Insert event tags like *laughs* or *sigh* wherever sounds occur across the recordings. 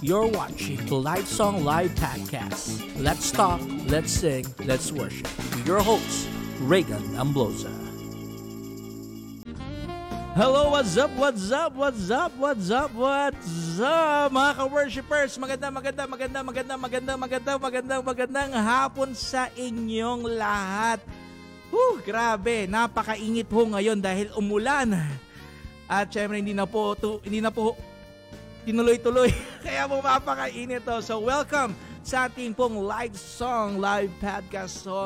You're watching the Live Song Live Podcast. Let's talk, let's sing, let's worship. Your host, Reagan Amblosa. Hello, what's up, what's up, what's up, what's up, what's up, mga ka-worshipers? Maganda, maganda, maganda, maganda, maganda, maganda, maganda, magandang hapon sa inyong lahat. Whew, grabe, napakainit ho ngayon dahil umulan. At syempre hindi na po, to, hindi na po tinuloy-tuloy. *laughs* Kaya po mapakainit to. So welcome sa ating pong live song, live podcast. So,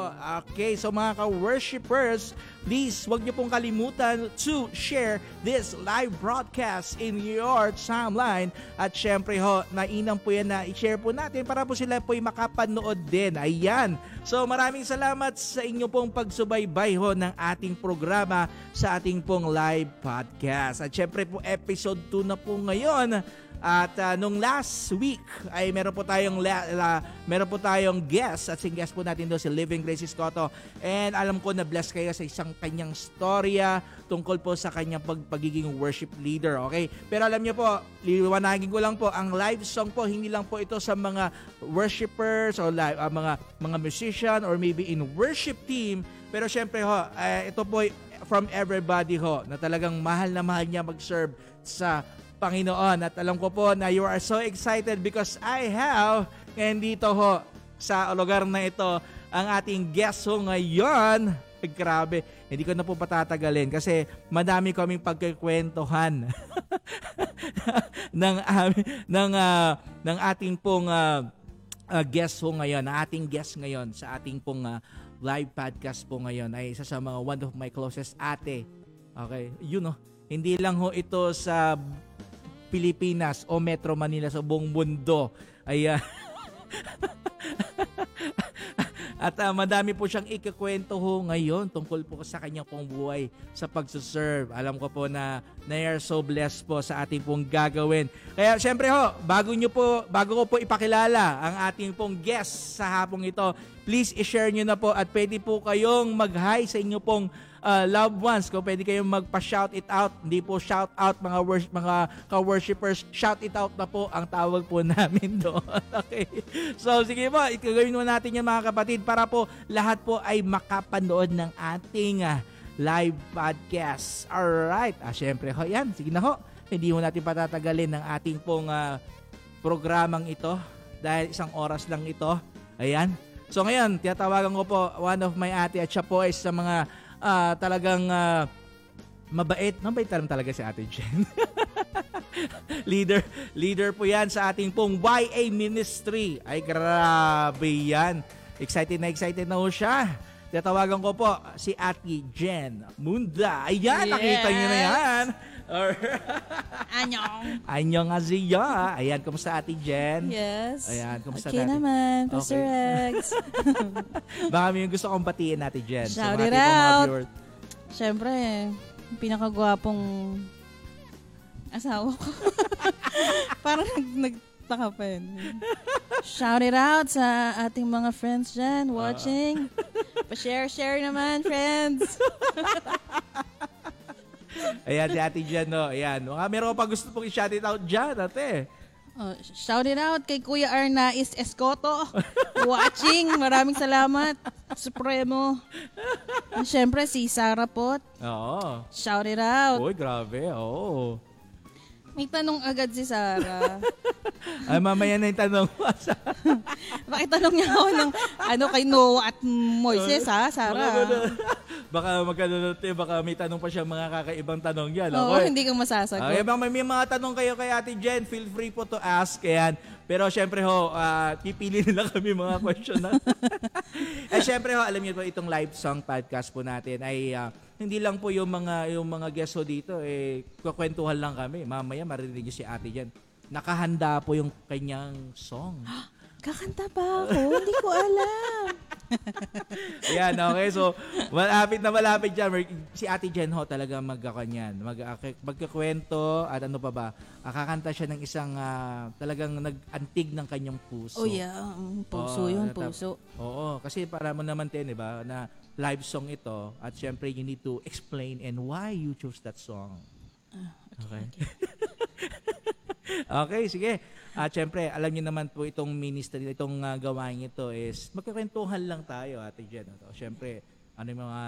okay, so mga ka-worshipers, please wag niyo pong kalimutan to share this live broadcast in your timeline. At syempre ho, nainam po yan na i-share po natin para po sila po makapanood din. Ayan. So maraming salamat sa inyo pong pagsubaybay ho ng ating programa sa ating pong live podcast. At syempre po episode 2 na po ngayon at uh, nung last week ay meron po tayong la, la, meron po tayong guest at sing guest po natin doon si Living Grace Scotto. And alam ko na blessed kayo sa isang kanyang storya tungkol po sa kanyang pag, pagiging worship leader, okay? Pero alam niyo po, liwanagin ko lang po, ang live song po hindi lang po ito sa mga worshipers o live, uh, mga mga musician or maybe in worship team, pero syempre ho, uh, ito po from everybody ho na talagang mahal na mahal niya mag-serve sa Panginoon. At alam ko po na you are so excited because I have ngayon dito ho sa lugar na ito ang ating guest ho ngayon. Grabe, hindi ko na po patatagalin kasi madami kaming pagkikwentuhan *laughs* ng ng uh, ng ating pong uh, uh, guest ho ngayon, ating guest ngayon sa ating pong uh, live podcast po ngayon ay isa sa mga one of my closest ate. Okay, you know, hindi lang ho ito sa Pilipinas o Metro Manila sa buong mundo. Ayan. *laughs* At uh, madami po siyang ikikwento ho ngayon tungkol po sa kanyang pong buhay sa pagsuserve. Alam ko po na na are so blessed po sa ating pong gagawin. Kaya syempre ho, bago nyo po, bago ko po ipakilala ang ating pong guest sa hapong ito, please i-share nyo na po at pwede po kayong mag-hi sa inyo pong uh, loved ones, kung pwede kayong magpa-shout it out, hindi po shout out mga worship, mga ka-worshipers, shout it out na po ang tawag po *laughs* namin doon. *laughs* okay. So sige po, itagawin mo natin yan mga kapatid para po lahat po ay makapanood ng ating uh, live podcast. Alright. Ah, syempre ho, yan. Sige na ho. Hindi ho natin patatagalin ng ating pong uh, programang ito dahil isang oras lang ito. Ayan. So ngayon, tiyatawagan ko po one of my ate at siya po ay sa mga uh, talagang uh, mabait. Mabait lang talaga si Ate Jen. *laughs* leader, leader po yan sa ating pong YA Ministry. Ay grabe yan. Excited na excited na ho siya. Tatawagan ko po si Ate Jen Munda. Ayan, yes. nakita niyo na yan. Or *laughs* Anyong. Anyong Azia. Ayan, kumusta Ate Jen? Yes. Ayan, kumusta okay natin? naman, Pastor okay. Rex. *laughs* Baka may gusto kong batiin Ate Jen. Shout it out. Siyempre, pinakagwapong asawa ko. *laughs* Parang nag, nagtaka pa yun. Shout it out sa ating mga friends dyan watching. Uh. Pa-share-share naman, friends. Ayan, si Ate Jan, no. Ayan. Mga meron pa gusto pong i-shout it out dyan, ate. Oh, shout it out kay Kuya Arnais Escoto. *laughs* Watching. Maraming salamat. Supremo. At syempre, si Sarah Pot. Oo. Shout it out. Uy, grabe. Oo. May tanong agad si Sarah. *laughs* Ay, mamaya na yung tanong *laughs* mo. Bakit tanong niya ako ng ano kay Noah at Moises ha, Sarah? baka *laughs* magkano baka may tanong pa siya mga kakaibang tanong yan. Oo, okay? hindi ka masasagot. Okay, bang may, may mga tanong kayo kay Ate Jen, feel free po to ask. Ayan. Pero syempre ho, uh, pipili nila kami mga question na. eh syempre ho, alam niyo po itong live song podcast po natin ay uh, hindi lang po yung mga yung mga guests dito eh kukwentuhan lang kami. Mamaya maririnig si Ate diyan. Nakahanda po yung kanyang song. *gasps* Kakanta ba ako? Hindi ko alam. *laughs* Yan, okay. So, malapit na malapit dyan. Si Ate Jen ho talaga magkakanyan. Mag, magkakwento at ano pa ba. Kakanta siya ng isang uh, talagang nag-antig ng kanyang puso. Oh yeah, um, puso oh, yun, puso. Oo, kasi para mo naman din, di ba, na live song ito at syempre you need to explain and why you chose that song. Uh, okay. okay. okay, *laughs* sige. At syempre, alam niyo naman po itong ministry, itong uh, gawain ito is magkakwentuhan lang tayo, Ate Jen. Ito. Syempre, ano yung mga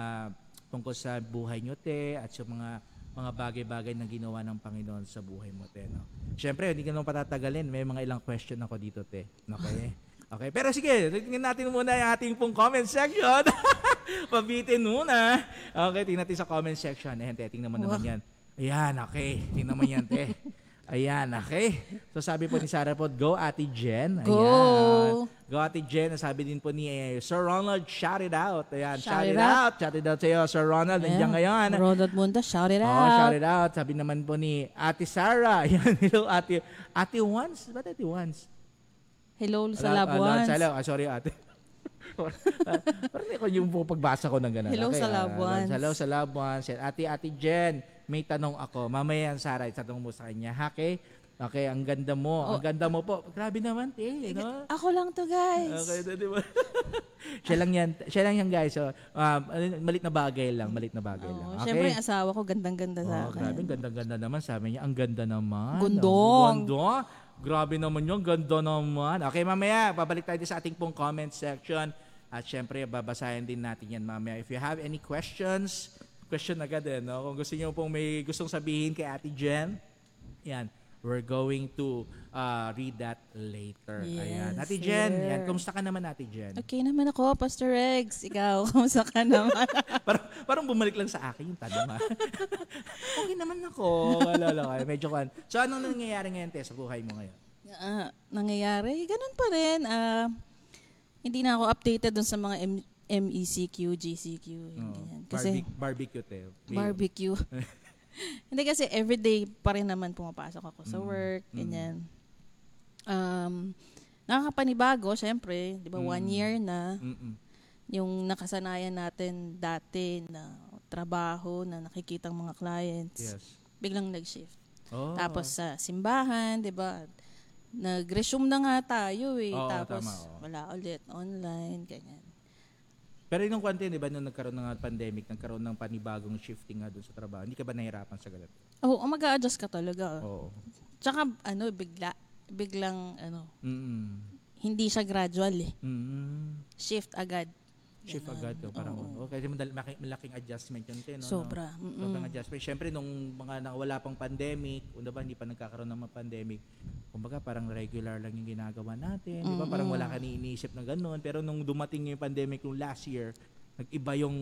tungkol sa buhay niyo, te, at sa mga mga bagay-bagay na ginawa ng Panginoon sa buhay mo, te. No? Syempre, hindi ko naman patatagalin. May mga ilang question ako dito, te. Okay? *laughs* Okay, pero sige, tingnan natin muna yung ating pong comment section. *laughs* Pabitin muna. Okay, tingnan natin sa comment section. Eh, te, tingnan mo naman yan. Ayan, okay. Tingnan mo yan, te. *laughs* Ayan, okay. So sabi po ni Sarah po, go Ate Jen. Ayan. Go. Go Ate Jen. Sabi din po ni eh, Sir Ronald, shout it out. Ayan, shout, Shout it it out. Shout it out sa iyo, Sir Ronald. Nandiyan ngayon. Ronald Munda, shout it Oh, out. shout it out. Sabi naman po ni Ate Sarah. *laughs* Ayan, hello Ate. Ate Once? Ba't Ate Once? Hello sa ones. sa love- ah, sorry ate. *laughs* Parang ako yung pagbasa ko ng gano'n. Hello sa loved ah, ones. Hello sa loved ones. Ate, Ate Jen, may tanong ako. Mamaya yan, Sarah, itanong mo sa kanya. Ha, okay? Okay, ang ganda mo. Ang ganda mo po. Grabe naman, eh. No? Ako lang to, guys. Okay, di ba? *laughs* siya lang yan. Siya lang yan, guys. So, um, malit na bagay lang. Malit na bagay lang. Oo, Okay? Siyempre, yung asawa ko, gandang-ganda sa Oh, akin. grabe, ang ganda-ganda naman. Sabi niya, ang ganda naman. Gundong. Ang Ganda. Grabe naman yun, ganda naman. Okay, mamaya, babalik tayo sa ating pong comment section. At syempre, babasahin din natin yan mamaya. If you have any questions, question agad eh, no? Kung gusto niyo pong may gustong sabihin kay Ate Jen, yan, we're going to uh, read that later. Ayan. Yes, Ate Jen, sir. yan, kumusta ka naman Ate Jen? Okay naman ako, Pastor Rex. Ikaw, *laughs* kumusta ka naman? *laughs* parang, parang bumalik lang sa akin yung tanong ha. *laughs* okay naman ako. Wala lang. Ay, medyo kan. So, anong nangyayari ngayon, Tess, sa buhay mo ngayon? Ah, nangyayari, ganun pa rin. Ah, hindi na ako updated dun sa mga M- MECQ, GCQ, yung ganyan. Kasi Barbe- barbecue. May- barbecue. *laughs* hindi kasi everyday pa rin naman pumapasok ako sa work, Mm. ganyan. Um, nakakapanibago, syempre, di ba, one Mm. year na, Mm-mm. yung nakasanayan natin dati na trabaho, na nakikitang mga clients, Yes. biglang nag-shift. Oh. Tapos sa simbahan, 'di ba? Nag-resume na nga tayo eh. Oo, Tapos tama, oo. wala ulit online, ganyan. Pero yung kwante, di ba, nung nagkaroon ng pandemic, nagkaroon ng panibagong shifting nga doon sa trabaho, hindi ka ba nahirapan sa ganito? Oo, oh, mag-a-adjust ka talaga. Oo. Tsaka ano, bigla biglang ano, Mm-mm. hindi siya gradual eh. Mm-mm. Shift agad. Shift agad. Oh, parang, Oo. okay, madal- maki- malaking adjustment yun, te, no? Sobra. No? Mm-mm. Sobrang adjustment. Siyempre, nung mga na, wala pang pandemic, kung ba, hindi pa nagkakaroon ng mga pandemic, kumbaga parang regular lang yung ginagawa natin. Di ba? Parang wala ka ni iniisip na ganun. Pero nung dumating yung pandemic nung last year, nag-iba yung,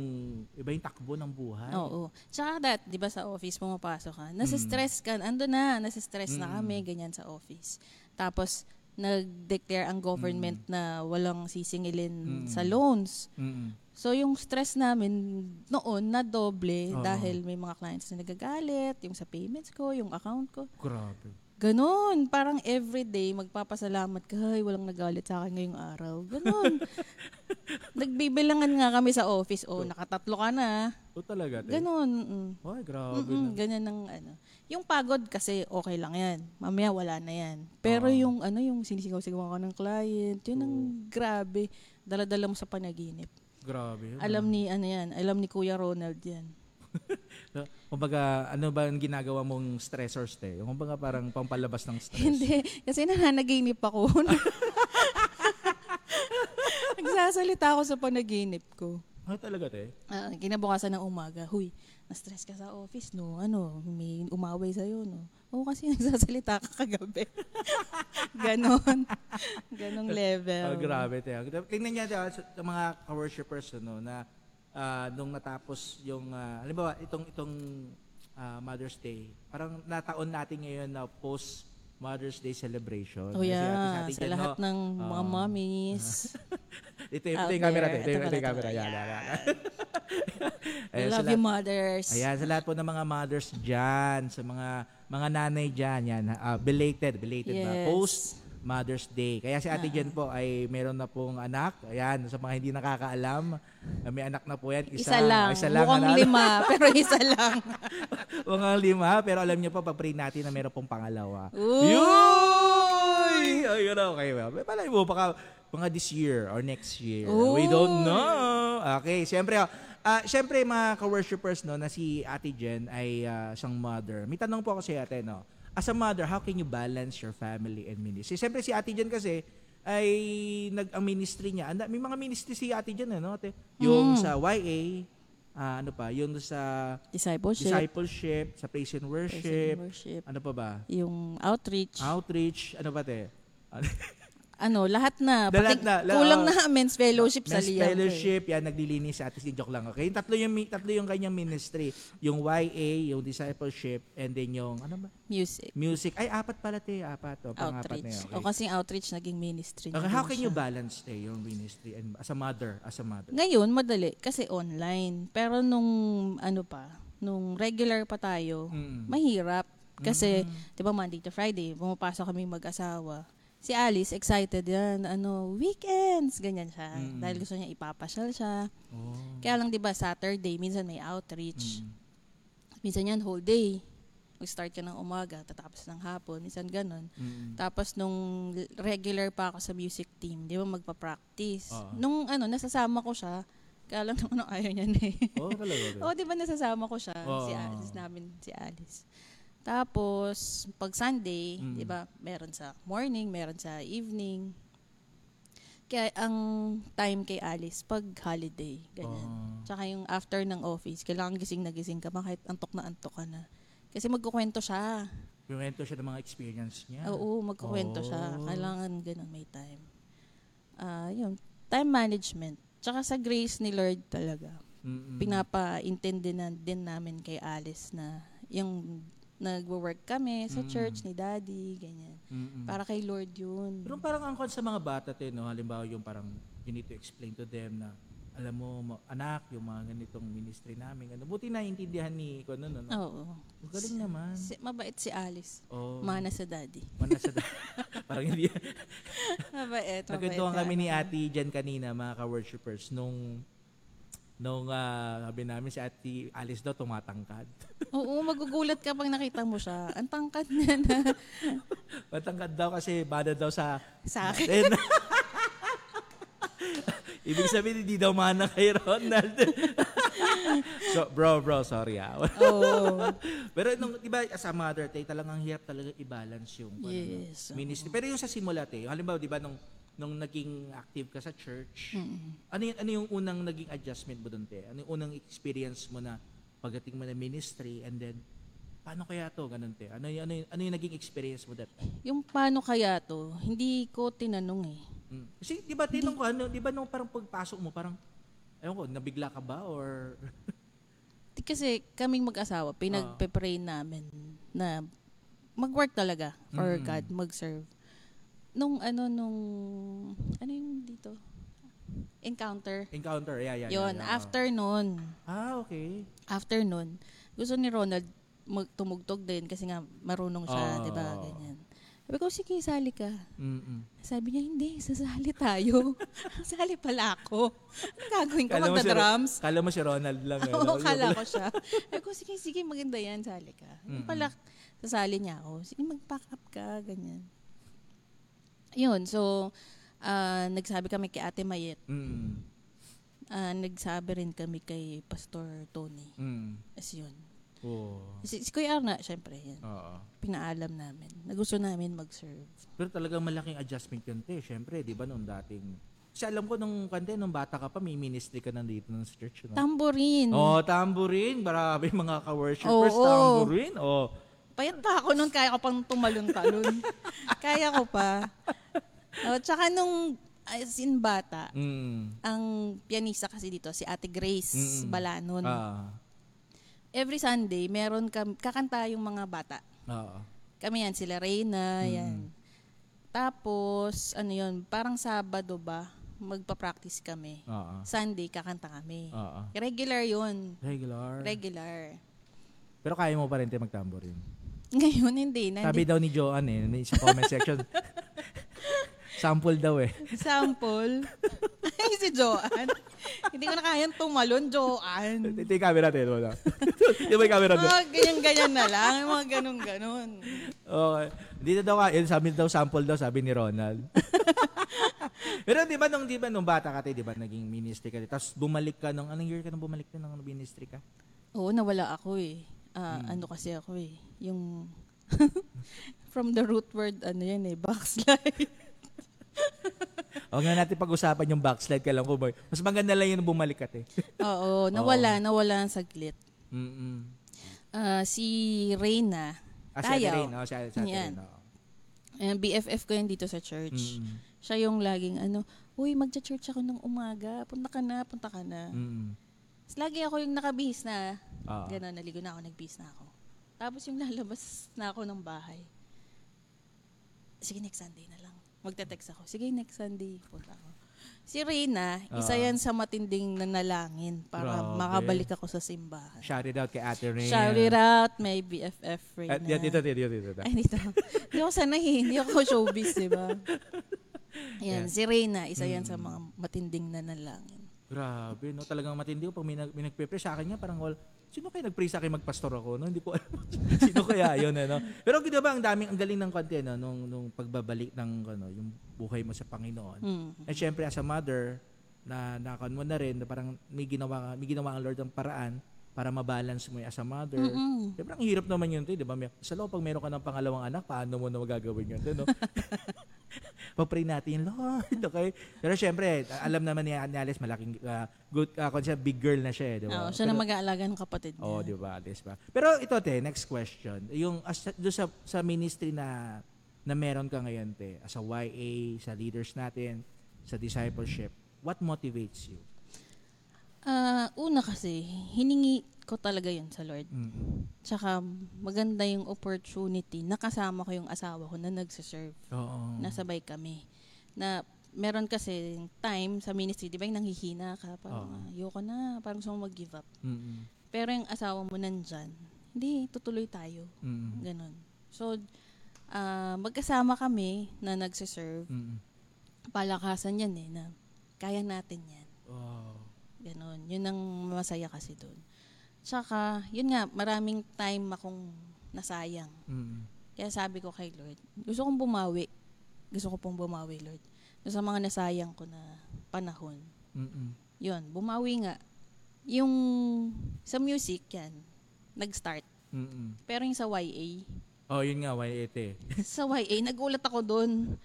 iba yung takbo ng buhay. Oo. Tsaka that, 'di ba sa office pumapasok ka, nasa-stress ka, ando na, nasa-stress na kami ganyan sa office. Tapos nag-declare ang government na walang sisingilin sa loans. Mm-mm. So yung stress namin noon na doble Oo. dahil may mga clients na nagagalit, yung sa payments ko, yung account ko. Grabe. Ganon, parang everyday magpapasalamat ka, ay walang nagalit sa akin ngayong araw. Ganon. *laughs* Nagbibilangan nga kami sa office, oh, nakatatlo ka na. O talaga, te? Ganon. mm. Ay, grabe Mm-mm, na. ganyan ng ano. Yung pagod kasi okay lang yan. Mamaya wala na yan. Pero Oo. yung ano yung sinisigaw-sigaw ka ng client, yun ang grabe. Dala-dala mo sa panaginip. Grabe. yun. Alam ni ano yan, alam ni Kuya Ronald yan. *laughs* Kumbaga, ano ba ang ginagawa mong stressors, te? Yung kumbaga parang pampalabas ng stress. Hindi, kasi nananaginip ako. *laughs* Nagsasalita ako sa panaginip ko. Ah, talaga, te? Ah, kinabukasan ng umaga, huy, na-stress ka sa office, no? Ano, may umaway sa'yo, no? Oo, kasi *laughs* nagsasalita ka kagabi. *laughs* Ganon. *laughs* Ganong level. Ah, grabe, te. Tingnan niya, te, ah, sa sa mga ka-worshipers, ano, na ah, nung natapos yung, uh, halimbawa, itong, itong ah, Mother's Day, parang nataon natin ngayon na post Mother's Day celebration. Oh yeah, Ate sa Jen, lahat no? ng mga Ah. mommies. ito, ito, out yung camera, te. there. Ito, Ito ito, pala, yung camera. ito. Yan, yan, yan. I Ayan, *laughs* sa love you, mothers. Ayan, sa lahat po ng mga mothers dyan, sa mga mga nanay dyan, yan, ah, belated, belated ba? Yes. Post Mother's Day. Kaya si Ate Jen po ay meron na pong anak. Ayan, sa mga hindi nakakaalam, may anak na po yan. Isa, lang. Isa lang. Mukhang ano? lima, *laughs* pero isa lang. *laughs* Mukhang lima, pero alam niyo po, papray natin na meron pong pangalawa. Ooh! Yuy! Ay, yun, okay. Well, palay mo, baka mga this year or next year. We don't know. Okay, siyempre, ah siyempre mga ka-worshipers, no, na si Ate Jen ay ah, siyang mother. May tanong po ako sa ate, no. as a mother, how can you balance your family and ministry? Siyempre si ate dyan kasi, ay nag ang ministry niya. Anda, may mga ministry si ate dyan, ano, ate? Yung Mm. sa YA, ah, ano pa, yung sa Discipleship. discipleship, sa praise and praise and worship, worship. ano pa ba? Yung outreach. Outreach, ano ba te? Ano, lahat na. Lahat Pati na, la- kulang na men's fellowship sa Men's liyan. fellowship, yan, naglilinis sa si joke lang. Okay, yung tatlo yung, tatlo yung kanyang ministry. Yung YA, yung discipleship, and then yung, ano ba? Music. Music. Ay, apat pala te, apat. O, na Outreach. yun. Okay. O kasing outreach naging ministry. na Okay, how can you siya. balance te, yung ministry and as a mother, as a mother? Ngayon, madali. Kasi online. Pero nung, ano pa, nung regular pa tayo, Mm. mahirap. Kasi, Mm. di ba Monday to Friday, pumapasok kami mag-asawa. Si Alice, excited yan. Ano, weekends, ganyan siya. Mm. Dahil gusto niya ipapasyal siya. Oh. Kaya lang, di ba, Saturday, minsan may outreach. Mm. Minsan yan, whole day. Mag-start ka ng umaga, tatapos ng hapon. Minsan ganun. Mm. Tapos nung regular pa ako sa music team, di ba magpa-practice. Oo. Nung ano, nasasama ko siya, kaya lang naman ayaw niya na eh. Oh, *laughs* talaga. Oo, di ba nasasama ko siya, Oo. si Alice namin, si Alice. Tapos, pag Sunday, Mm. di ba, meron sa morning, meron sa evening. Kaya ang time kay Alice, pag holiday, ganyan. Oh. Tsaka yung after ng office, kailangan gising na gising ka, kahit antok na antok ka na. Kasi magkukwento siya. Kwento siya ng mga experience niya. Oo, magkukwento siya. Oh. Kailangan ganun may time. Ah, yun. Time management. Tsaka sa grace ni Lord talaga. Mm-mm. Pinapa-intindi na din namin kay Alice na yung nagwo-work kami sa Mm. church ni Daddy, ganyan. Mm-mm. Para kay Lord yun. Pero parang ang con sa mga bata, te, no? halimbawa yung parang you need to explain to them na alam mo, anak, yung mga ganitong ministry namin. Ano, buti naiintindihan ni ko ano, no? Oo. Ang Galing naman. Si, mabait si Alice. Oh, Mana sa Daddy. mana sa *laughs* parang hindi. Mabait, mabait. Kami ni. Ate Jen kanina, mga ka-worshipers, nung nung ah, sabi namin si Ate Alice daw tumatangkad. *laughs* Oo, magugulat ka pag nakita mo siya. Ang tangkad niya na *laughs* Matangkad daw kasi bada daw sa sa *laughs* akin. Ibig sabihin, hindi daw mana kay Ronald. so, bro, bro, sorry ah. Oo. Pero nung, di ba, as a mother, tay, talagang hirap talaga i-balance yung ano, Yes, oo. ministry. Pero yung sa simula, tay, halimbawa, di ba, nung, nung naging active ka sa church, Mm-mm. ano, yung, ano yung unang naging adjustment mo doon, te? Ano yung unang experience mo na pagdating mo na ministry and then, paano kaya to, ganun, te? Ano, yung- ano, yung, ano yung naging experience mo that time? Yung paano kaya to, hindi ko tinanong eh. Mm. Kasi di ba tinong ko ano, di ba nung parang pagpasok mo parang ewan ko, nabigla ka ba or Kasi kaming mag-asawa, pinagpe-pray namin na mag-work talaga for Mm. God, mag-serve. Nung ano, nung, ano yung dito? Encounter. encounter? Yeah, yeah, Yun, yeah, yeah. after nun, Ah, okay. after nun, gusto ni Ronald mag- tumugtog din kasi nga marunong siya, Ah. di ba? Ganyan. Sabi ko, sige, sali ka. Mm-mm. Sabi niya, hindi, sasali tayo. *laughs* sasali pala ako. Anong gagawin ko? Mo si Magda-drums? Kala mo si Ronald lang. eh, *laughs* Oo, kala ko siya. Sabi ko, sige, sige, maganda yan, sali ka. Mm-mm. pala, sasali niya ako. Sige, mag-pack up ka, ganyan. Yun, so, ah, nagsabi kami kay Ate Mayet. Mm. Ah, nagsabi rin kami kay Pastor Tony. Mm. As yun. Oo. Si, si Kuya Arna, syempre, yan. Oo. Pinaalam namin. Na gusto namin mag-serve. Pero talagang malaking adjustment yun, te. Siyempre, di ba, nung dating... Kasi alam ko nung, kante, nung bata ka pa, may ministry ka nandito ng church. No? Tambourine. oh, tambourine. Marami mga ka-worshipers, Oo. tambourine. Oh. Payat pa ako nun, kaya ko pang tumalon-talon. *laughs* kaya ko pa. O, tsaka nung as in bata, Mm. ang pianista kasi dito, si Ate Grace Mm-mm. Balanon. Ah. Every Sunday, meron kam, kakanta yung mga bata. Oo. Kami yan, sila Reyna, Mm. yan. Tapos, ano yun, parang Sabado ba, magpa-practice kami. Oo. Sunday, kakanta kami. Oo. Regular yun. Regular. Regular. Pero kaya mo pa rin tayo magtamborin. *laughs* Ngayon, hindi. Sabi Nandi- daw ni Joanne eh, sa comment section. *laughs* sample daw eh. Sample. *laughs* Ay, si Joanne. Hindi ko na kayang tumalon, Joanne. Ito yung camera tayo. Wala. Yung may camera doon. Mga ganyan-ganyan na lang. Mga ganun-ganun. Okay. Dito daw ka, yun, sabi daw sample daw, sabi ni Ronald. Pero di ba nung, di ba nung bata ka tayo, di ba naging ministry ka, tapos bumalik ka nung, anong year ka nung bumalik ka nung ministry ka? Oo, nawala ako eh. Ah, Hmm. Ano kasi ako eh. Yung *laughs* From the root word, ano yan eh, backslide. *laughs* Huwag na natin pag-usapan yung backslide ka lang ko, boy. Mas maganda lang yun bumalik ka, te. Oo, *laughs* nawala, nawala ang saglit. Mm-mm. Ah, si Reyna, Ah, si Ate Tayaw. Rain, oh, si si Yan. Oo. Ayan, BFF ko yan dito sa church. Mm-mm. Siya yung laging ano, Uy, magcha-church ako ng umaga. Punta ka na, punta ka na. Mm-mm. Tapos lagi ako yung nakabihis na. Oo. Ganon, naligo na ako, nagbihis na ako. Tapos yung lalabas na ako ng bahay. Sige, next Sunday na lang. Magte-text ako. Sige, next Sunday. Punta ako. Si Reyna, isa Oo. yan sa matinding nanalangin para Grabe. makabalik ako sa simbahan. Shout it out kay Ate Rain. Shout it out, my BFF Reyna. At, yan, dito, dito, dito, dito. Ay, dito. Hindi ako sanay, eh. hindi ako showbiz, di ba? Ayan, *laughs* Yan. si Reyna, isa yan Mm. sa mga matinding nanalangin. Grabe, no? Talagang matindi ko. Pag may, nag, may nagpe-pray sa akin nga, parang, wal, sino kaya nag-pray sa akin magpastor ako? No? Hindi ko alam. *laughs* sino kaya yun, ano? Pero di ba, ang daming, ang galing ng konti, no? Nung, nung pagbabalik ng, ano, yung buhay mo sa Panginoon. Mm. And syempre, as a mother, na nakon mo na rin, na parang may ginawa, may ginawa ang Lord ng paraan para mabalance mo yung as a mother. Mm-mm. Siyempre, ang hirap naman yun, di ba? Sa loob, pag meron ka ng pangalawang anak, paano mo na magagawin yun, no? *laughs* Papray natin, Lord, okay? Pero syempre, alam naman ni Alice, malaking, uh, good, uh, kung siya, big girl na siya, eh, di ba? Oo, siya na Pero- mag-aalaga ng kapatid niya. Oo, di ba, Alice ba? Pero ito, te, next question. Yung, as, doon sa, sa ministry na, na meron ka ngayon, te, as a YA, sa leaders natin, sa discipleship, what motivates you? Ah, una kasi, hiningi ko talaga yun sa Lord. Mm. Tsaka maganda yung opportunity. Nakasama ko yung asawa ko na nagsiserve. Oo. Nasabay kami. Na meron kasi time sa ministry, di ba yung nanghihina ka? Parang, Oo. "Ah, ayoko na, parang gusto mo mag-give up. Mm-mm. Pero yung asawa mo nandyan, hindi, tutuloy tayo. Mm-mm. Ganon. So, ah, magkasama kami na nagsiserve. Mm-mm. Palakasan yan eh, na kaya natin yan. Wow. Ganon. Yun ang masaya kasi doon. Tsaka, yun nga, maraming time akong nasayang. Mm. Kaya sabi ko kay Lord, gusto kong bumawi. Gusto ko pong bumawi, Lord. Sa mga nasayang ko na panahon. Mm-mm. Yun, bumawi nga. Yung sa music, yan, nag-start. Mm-mm. Pero yung sa YA, Oh, yun nga, YA, te. sa YA, nagulat ako doon.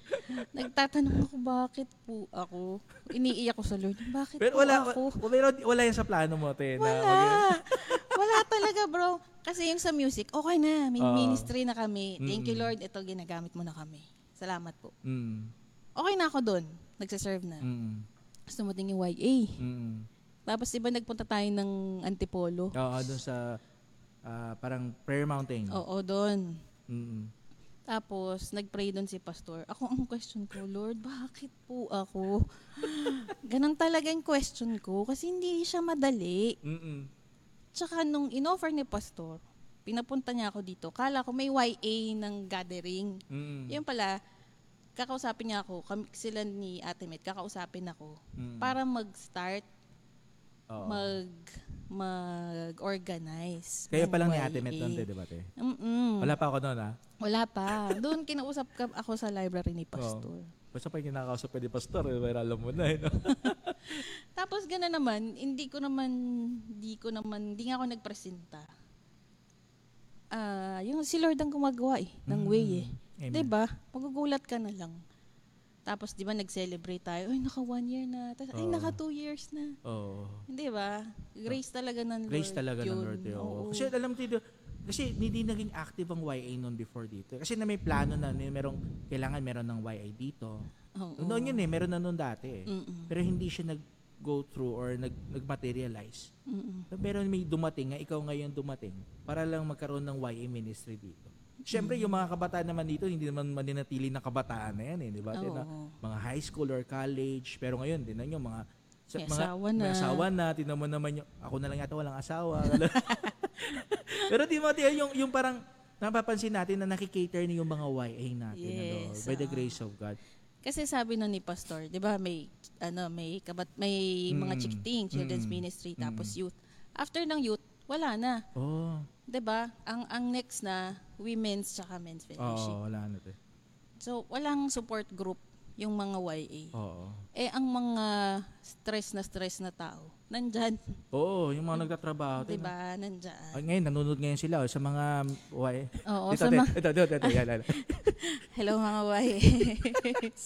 Nagtatanong ako, bakit po ako? Iniiyak ko sa Lord, bakit Pero po wala, ako? wa- pero wala yan sa plano mo, te. Na mag- Wala. *laughs* Wala talaga, bro. Kasi yung sa music, okay na. May Oo. ministry na kami. Thank you, Mm-mm. Lord. Ito, ginagamit mo na kami. Salamat po. Mm. Okay na ako doon. Nagsiserve na. Mm. Tapos dumating yung YA. Mm. Tapos iba nagpunta tayo ng Antipolo. Oo, doon sa ah, parang prayer mountain. Oo, doon. Mm. Tapos, nag-pray doon si pastor. Ako ang question ko, Lord, bakit po ako? *laughs* Ganon talaga yung question ko kasi hindi siya madali. Mm. Tsaka nung inoffer ni pastor, pinapunta niya ako dito. Kala ko may YA ng gathering. Mm. Yung pala, kakausapin niya ako, kami, sila ni Ate Met, kakausapin ako Mm. para mag-start, Oo. mag mag-organize. Kayo ng pa lang ni. Ate Met doon, te, di ba, te? Mm-mm. Wala pa ako doon, ha? Wala pa. Doon kinausap ka, ako sa library ni pastor. Basta pag kinakausap pa ni Pastor, eh, may alam mo na, eh, no? *laughs* Tapos gano'n naman, hindi ko naman, hindi ko naman, hindi nga ako nagpresenta. Ah, yung si Lord ang gumagawa eh, ng way eh. Mm. Amen. 'Di ba? Magugulat ka na lang. Tapos 'di ba nag-celebrate tayo, ay naka one year na. Tapos ay naka two years na. Oo. Hindi ba? Grace talaga ng Lord. Grace talaga ng yun. Lord. eh, oo. Kasi alam dito, kasi hindi naging active ang YA noon before dito. Kasi na may plano na, merong, kailangan meron ng YA dito. Oo. Noon yun eh, meron na noon dati eh. Mm-mm. Pero hindi siya nag-go through or nag, nag-materialize. Mm-mm. Pero may dumating nga, ikaw ngayon dumating para lang magkaroon ng YA ministry dito. Siyempre, yung mga kabataan naman dito, hindi naman maninatili na kabataan na yan eh, di ba? Oo. Na, mga high school or college. Pero ngayon, din yung mga May asawa na. May asawa na. Tinan mo naman yung, ako na lang yata walang asawa. *laughs* Pero di mo, tiyan, yung, yung parang, napapansin natin na nakikater ni yung mga YA natin. ano, Yes, by the oo. grace of God. Kasi sabi nun ni pastor, 'di ba, may ano, may kabat may mga Mm. chikting, children's Mm. ministry tapos youth. After ng youth, wala na. Oh, 'Di ba? Ang ang next na women's tsaka men's fellowship. oo, wala na to. So, walang support group yung mga YA. Oo. Eh ang mga stress na stress na tao, nandyan. *laughs* Oo, yung mga nagtatrabaho. Di ba? Nandyan. Ay, ngayon, nanonood ngayon sila oh, sa mga Y. Oo, Dito, sa mga- ito, ito, ito, ito. Hello mga YS.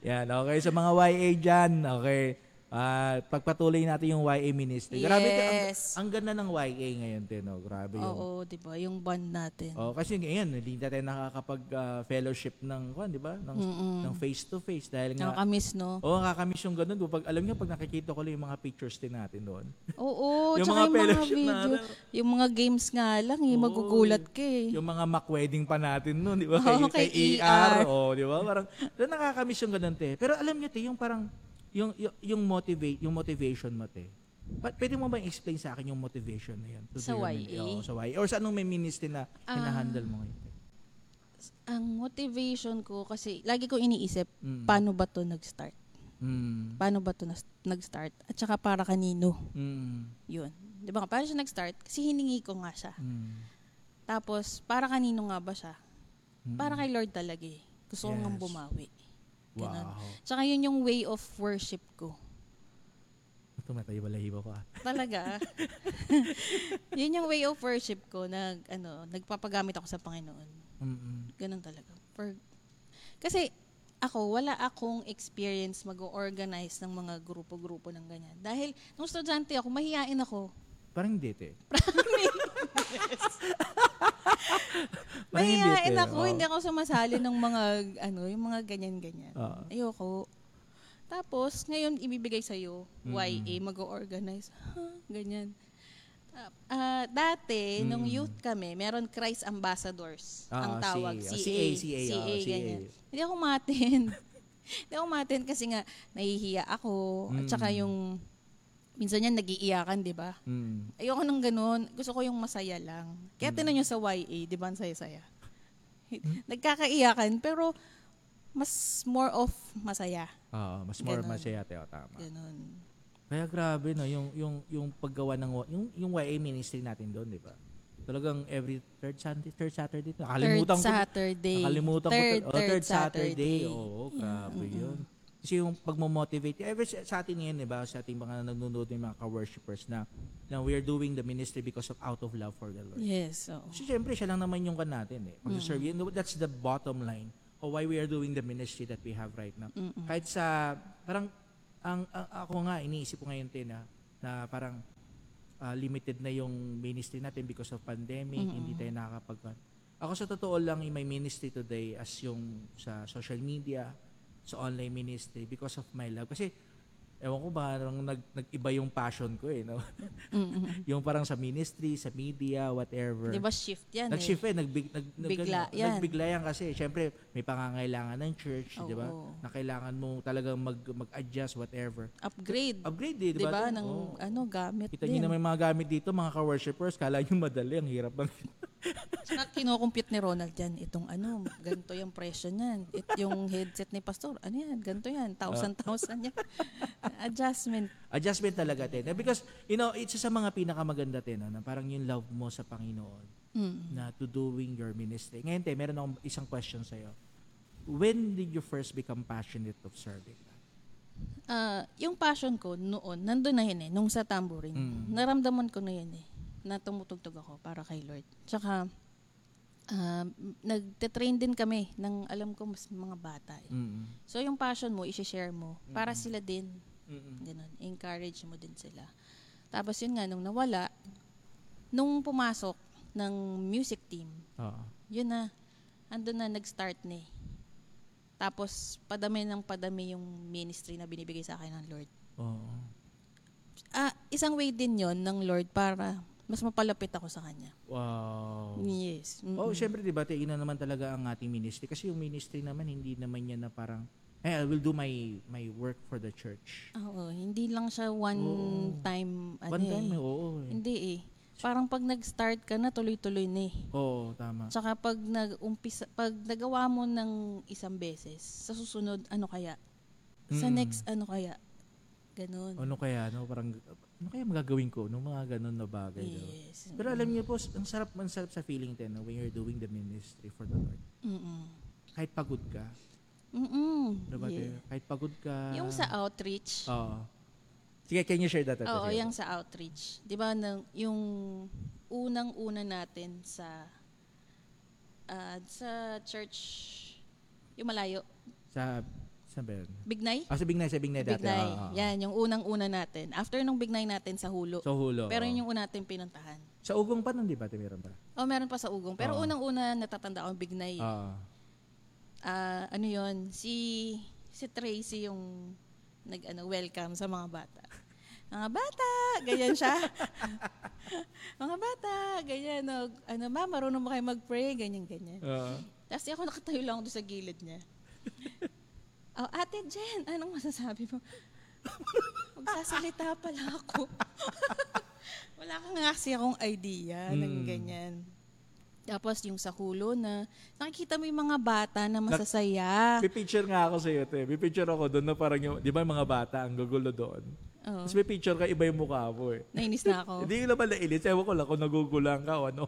*laughs* Yan, okay. Sa mga YA dyan, okay. Ah, pagpatuloy natin yung YA ministry. Grabe, Yes. ang, ang ganda ng YA ngayon, Tino. Grabe yung... Oo, di ba? Yung bond natin. Oh, kasi ngayon, hindi na tayo nakakapag-fellowship ng, kwan, di ba? Ng, ng face-to-face. Dahil nga, Nakakamiss, no? Oo, oh, nakakamiss yung ganun. Pag, alam niyo, pag nakikita ko lang yung mga pictures din natin doon. Oo, *laughs* Yung mga yung mga video. natin. Yung mga games nga lang, eh, Oo. magugulat ka eh. Yung mga mock wedding pa natin noon, di ba? *laughs* Oo, kay, kay ER. ER. Oh, di ba? Parang, nakakamiss yung ganun, te. Pero alam niyo, te, yung parang, yung, yung, yung motivate, yung motivation mo, te. Pa- pwede mo ba i-explain sa akin yung motivation na yan? to Sa YA? Oo, sa YA. Or sa anong may ministry na Ah. hinahandle mo ngayon? Ang motivation ko, kasi lagi ko iniisip, Mm. paano ba to nag-start? Mm. Paano ba to nag-start? At saka para kanino? Mm. Yun. Di ba? Paano siya nag-start? Kasi hiningi ko nga siya. Mm. Tapos, para kanino nga ba siya? Mm. Para kay Lord talaga eh. Gusto ko nga Yes. bumawi. Ganon. Wow. Tsaka yun yung way of worship ko. Tumatay balahibo ko ah. Talaga. *laughs* yun yung way of worship ko. Nag, ano, nagpapagamit ako sa Panginoon. Mm-mm. Ganun talaga. For, kasi ako, wala akong experience mag-organize ng mga grupo-grupo ng ganyan. Dahil nung estudyante ako, mahihain ako. Parang hindi, te. Parang *laughs* Mahihain te. ako, Oo. hindi ako sumasali ng mga, ano, yung mga ganyan-ganyan. Oo. Ayoko. Tapos, ngayon, ibibigay sa'yo, Mm. YA, mag-organize. Ha, ganyan. Ah, ah, dati, nung Mm. youth kami, meron Christ Ambassadors Ah, ang tawag. CA. CA. CA, CA, oo, CA. ganyan. Hindi ako matin. *laughs* Hindi ako matin kasi nga, nahihiya ako. At Mm. saka yung, minsan yan, nagiiyakan, di ba? Mm. Ayoko nang ganun. Gusto ko yung masaya lang. Kaya Mm. tinan nyo sa YA, di ba, ang saya-saya. Nagkakaiyakan, pero mas more of masaya. Oo, mas more Ganon. masaya, te. O, tama. Ganun. Kaya grabe no, yung yung yung paggawa ng yung yung YA ministry natin doon, 'di ba? Talagang every third Sunday, third Saturday. Nakalimutan third ko. Saturday. Nakalimutan third, ko. to- oh, third, Saturday. Saturday. Oo, grabe 'yun. Kasi yung pagmo-motivate, ever sa atin ngayon, 'di ba, sa ating mga nanonood ng mga ka-worshipers na na we are doing the ministry because of out of love for the Lord. Yes. oo. Kasi syempre, siya lang naman yung kan natin eh. Pag-serve, you know, that's the bottom line of why we are doing the ministry that we have right now. Mm-mm. Kahit sa, parang, ang, ang- ako nga, iniisip ko ngayon, Tin, na, na parang ah, limited na yung ministry natin because of pandemic, hindi tayo nakakapag Ako sa totoo lang, in my ministry today as yung sa social media, sa online ministry because of my love. Kasi, ewan ko parang nag, nag-iba yung passion ko eh, no? *laughs* Mm-mm. yung parang sa ministry, sa media, whatever. Di ba shift yan Nag-shift eh? eh, nagbig, nag, nag- Bigla ano, yan. Nagbigla yan kasi syempre may pangangailangan ng church, di ba? Oo. Na kailangan mo talagang mag, mag-adjust whatever. Upgrade. Upgrade eh, di Di ba? ba? Ng Oo. ano, gamit Kita din. niyo naman yung mga gamit dito, mga ka-worshipers, kala niyo madali, ang hirap ng *laughs* Saka kinukompute ni Ronald yan. Itong ano, ganito yung presyo niyan. It, yung headset ni Pastor, ano yan, ganito yan. Thousand, thousand yan. Adjustment. adjustment talaga. Eh, Because, you know, it's sa mga pinakamaganda din, na parang yung love mo sa Panginoon Mm. na to doing your ministry. Ngayon, te, meron akong isang question sa'yo. When did you first become passionate of serving? Ah, yung passion ko noon, nandun na yun eh, nung sa tambourine. Mm. Naramdaman ko na yun eh, na tumutugtog ako para kay Lord. Tsaka, ah, nagte-train din kami ng alam ko mas mga bata eh. Mm. So yung passion mo, i-share mo para sila din. Mm. Ganun, encourage mo din sila. Tapos yun nga, nung nawala, nung pumasok ng music team, Oo. yun na, andun na nag-start na eh. Tapos, padami ng padami yung ministry na binibigay sa akin ng Lord. Oo. Ah, isang way din yon ng Lord para mas mapalapit ako sa Kanya. Wow. Yes. Mm-mm. Oh, syempre 'di ba, tingin na naman talaga ang ating ministry kasi yung ministry naman hindi naman yan na parang eh I will do my my work for the church. Oo, hindi lang siya one Oo. time, ano One time, eh. oo. eh. Hindi eh. Parang pag nag-start ka na, tuloy-tuloy na eh. Oo, tama. Tsaka pag nag-umpisa, pag nagawa mo ng isang beses, sa susunod, ano kaya? Sa Mm. next, ano kaya? Ganon. Ano kaya no, parang ano kaya magagawin ko nung mga ganun na bagay. Yes. Pero alam niyo po, ang sarap, ang sarap sa feeling din no, when you're doing the ministry for the Lord. Mm-mm. Kahit pagod ka, Mm-mm. di ba? Yeah. Kahit pagod ka. Yung sa outreach, Oo. Sige, can you share that? Oo, Sige. yung sa outreach. Di ba, nang- yung unang-una natin sa ah, sa church, yung malayo, Sa, saan ba yun? Bignay? Ah, sa Bignay, sa Bignay dati. Bignay. Oo, oo. Yan, yung unang-una natin. After nung Bignay natin sa Hulo. Sa Hulo. pero yun yung una natin pinuntahan. Sa Ugong pa nun, di ba? Ate, meron pa. Oh, meron pa sa Ugong. Pero Oo. unang-una natatanda ko yung Bignay. Oo. Ah, ano yon si si Tracy yung nag ano welcome sa mga bata. Mga bata, ganyan siya. *laughs* mga bata, ganyan. No, ano ba, marunong ba kayo mag-pray? Ganyan, ganyan. Oo. Tapos ako nakatayo lang doon sa gilid niya. Oh, ate Jen, anong masasabi mo? Magsasalita pala ako. *laughs* Wala kang nga kasi akong idea ng Mm. ganyan. Tapos yung sa hulo na nakikita mo yung mga bata na masasaya. May picture nga ako sa iyo, te. May picture ako doon na parang yung, di ba yung mga bata, ang gugulo doon. Oo. Tapos may picture ka, iba yung mukha mo eh. Nainis na ako. *laughs* Hindi ko naman nailis. Ewan ko lang kung nagugulang ka o ano.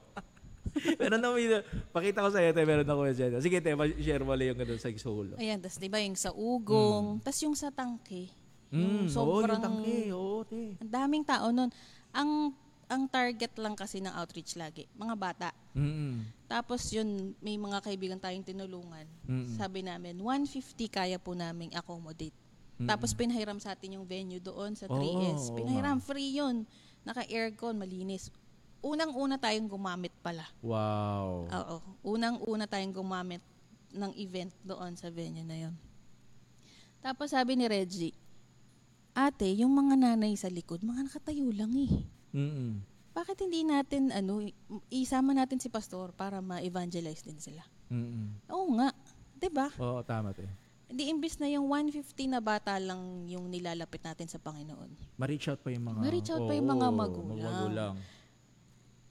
*laughs* Pero na may, pakita ko sa iyo, te, meron ako dyan. Sige, te, share mo yung ganun sa solo. Ayan, tas di ba yung sa ugong, tas yung sa tangke. Mm, Yung oo, sobrang, yung tangke. Oo, te. ang daming tao nun. Ang, ang target lang kasi ng outreach lagi, mga bata. Mm-mm. Tapos yun, may mga kaibigan tayong tinulungan. Mm-mm. Sabi namin, 150 kaya po naming accommodate. Mm-mm. Tapos pinahiram sa atin yung venue doon sa Oo, 3S. oo Pinahiram, free yun. Naka-aircon, malinis. Unang-una tayong gumamit pala. Wow. Oo. Unang-una tayong gumamit ng event doon sa venue na yun. Tapos sabi ni Reggie, Ate, yung mga nanay sa likod, mga nakatayo lang eh. Mm-mm. Bakit hindi natin, ano, isama natin si pastor para ma-evangelize din sila? Mm-mm. Oo nga. ba? Oo, tama, te. Hindi imbis na yung 150 na bata lang yung nilalapit natin sa Panginoon. Ma-reach out pa yung mga... Ma-reach out pa yung mga magulang. mga magulang.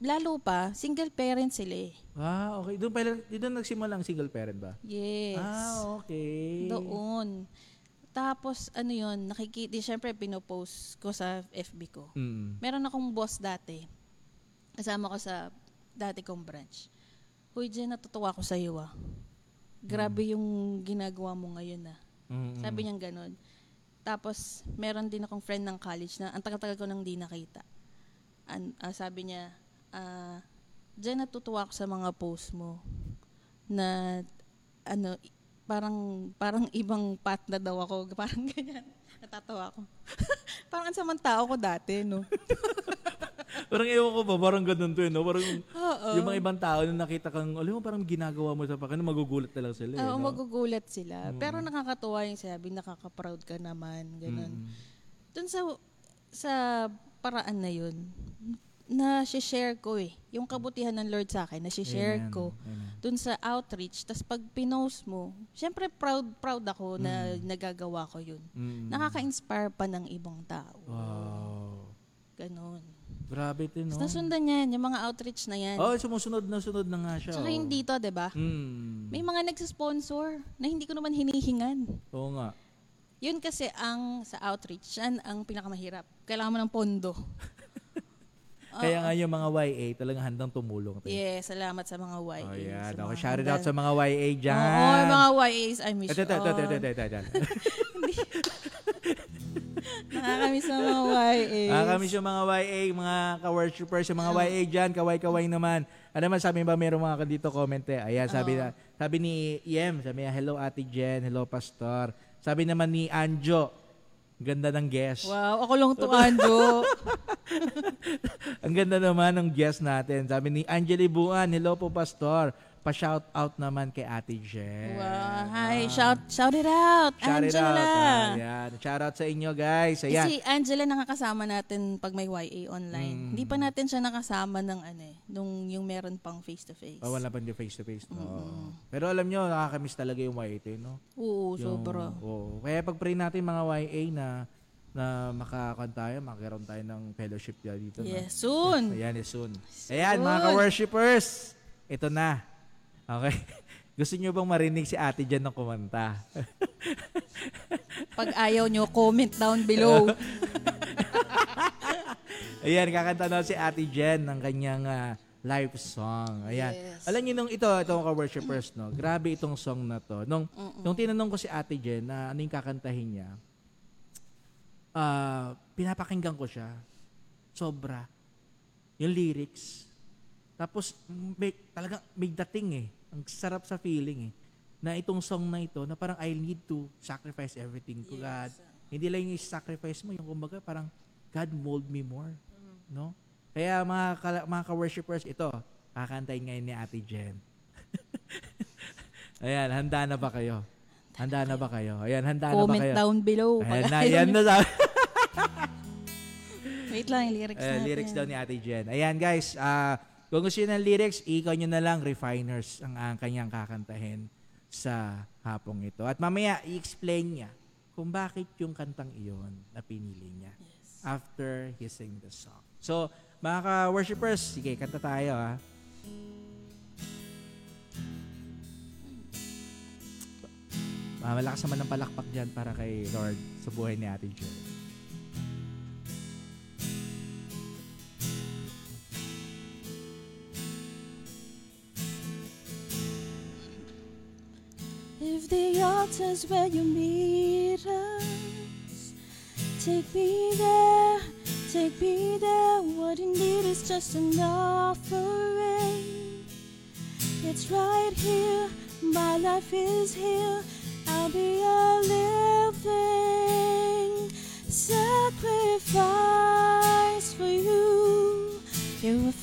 Lalo pa, single parent sila eh. Ah, okay. Doon pala, doon nagsimula ang single parent ba? Yes. Ah, okay. Doon. Tapos, ano yun, nakikita, syempre, pinopost ko sa FB ko. Mm. Meron akong boss dati. Kasama ko sa dati kong branch. Uy, Jen, natutuwa ko sa iyo ah. Grabe yung ginagawa mo ngayon ah. Mm-mm. Sabi niya ganun. Tapos, meron din akong friend ng college na ang tagal-tagal ko nang di nakita. An, ah, sabi niya, ah, Jen, natutuwa ako sa mga post mo na ano, parang parang ibang path na daw ako. *laughs* Parang ganyan. Natatawa ako. *laughs* parang ang samang tao ko dati, no? *laughs* Parang ewan ko ba, parang ganun to eh, no? Parang Oo. yung mga ibang tao na nakita kang, alam mo, parang ginagawa mo sa pakin, magugulat na lang sila eh, Oo, no? magugulat sila. Pero nakakatuwa yung sabi, nakaka-proud ka naman, ganun. Mm. Doon sa sa paraan na yun, na share ko eh. Yung kabutihan ng Lord sa akin, na share Amen. ko Amen. doon sa outreach. Tapos pag pinost mo, syempre proud proud ako na nagagawa ko yun. Mm. Nakaka-inspire pa ng ibang tao. Wow. Ganon. Grabe ito, no? Tapos nasundan yan, yung mga outreach na yan. Oh, sumusunod na sunod na nga siya. Tsaka oh. yung dito, 'di ba? Mm. May mga nagsisponsor na hindi ko naman hinihingan. Oo nga. Yun kasi ang sa outreach, yan ang pinakamahirap. Kailangan mo ng pondo. *laughs* Kaya nga yung mga YA talagang handang tumulong. te. Yes, salamat sa mga YA. Oh, Okay, mga shout it out sa mga YA dyan. Oo, yung mga YAs, I miss Ito, ito, ito, ito, *laughs* ito, ito. Nakakamiss ng mga YAs. Ah, kami yung mga YA, mga ka-worshipers, yung mga YA dyan, kaway-kaway naman. Ano naman, sabi ba, meron mga dito comment eh. Ayan, sabi, na, sabi ni Iem, sabi niya, hello Ate Jen, hello Pastor. Sabi naman ni Anjo, ganda ng guest. Wow, ako lang to, Anjo. *laughs* Ang ganda naman ng guest natin. Sabi ni Angeli Buan, hello po Pastor. Pa-shout out naman kay Ate Jen. wow, hi, shout, shout it out, Shout it Angela. out. ah, Ayan. Shout out sa inyo guys. Ayan. Si Angela nakakasama natin pag may YA online. Mm. Hindi pa natin siya nakasama ng ano eh, nung yung meron pang face-to-face. Oh, wala pa yung face-to-face. No? Pero alam nyo, nakakamiss talaga yung YA, no? Oo, Yung- sobra. Oo. Kaya pag-pray natin mga YA na na makakakan tayo, magkaroon tayo ng fellowship dito. na. Yes, soon. Ayan, is soon. Ayan, mga ka-worshippers, ito na. Okay? *laughs* Gusto nyo bang marinig si ate dyan ng kumanta? Pag ayaw nyo, comment down below. *laughs* Ayan, kakanta na si ate Jen ng kanyang ah, live song. Ayan. Yes. Alam niyo nung ito, itong ka-worshippers, no? Grabe itong song na to. Nung, nung tinanong ko si ate Jen na ano yung kakantahin niya, ah, pinapakinggan ko siya. Sobra. Yung lyrics. Tapos, may, talaga, may dating eh. Ang sarap sa feeling eh. Na itong song na ito, na parang I need to sacrifice everything to God. Hindi lang yung sacrifice mo, yung kumbaga parang God mold me more. No? Kaya mga, ka- mga ka-worshipers, ito, kakantayin ngayon ni Ate Jen. *laughs* Ayan, handa na ba kayo? Handa na ba kayo? Ayan, handa na ba Comment kayo? down below. Ayan na, yan na sabi. *laughs* *laughs* Wait lang, yung lyrics Ayan, natin. lyrics daw ni Ate Jen. Ayan guys, ah kung gusto ng lyrics, ikaw nyo na lang, Refiners, ang, ang kanyang kakantahin sa hapong ito. At mamaya, i-explain niya kung bakit yung kantang iyon na pinili niya after he sing the song. So, mga ka-worshippers, sige, kanta tayo ha. Ah, malakas naman ng palakpak dyan para kay Lord sa buhay ni Ate Jen. The altar's where you meet us, take me there, take me there. What you need is just an offering. It's right here, my life is here. I'll be a living sacrifice for you.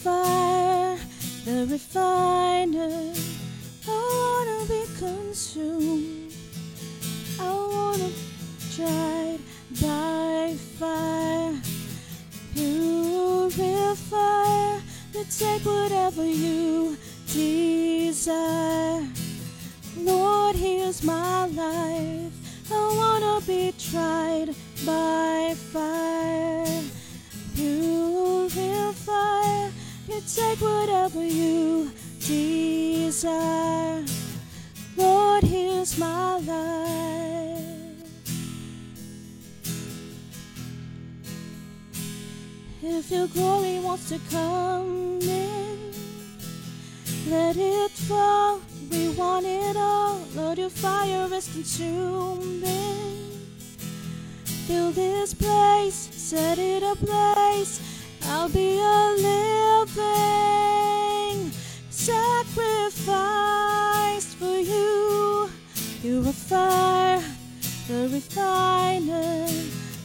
Fire, the refiner. I wanna be consumed. I wanna be tried by fire. Purify. You take whatever you desire. Lord, here's my life. I wanna be tried by fire. Purify. You take whatever you desire. Lord, here's my life. If your glory wants to come in, let it fall. We want it all. Lord, your fire is consuming. Fill this place, set it ablaze. I'll be a living sacrifice for you. You're a fire, the refiner.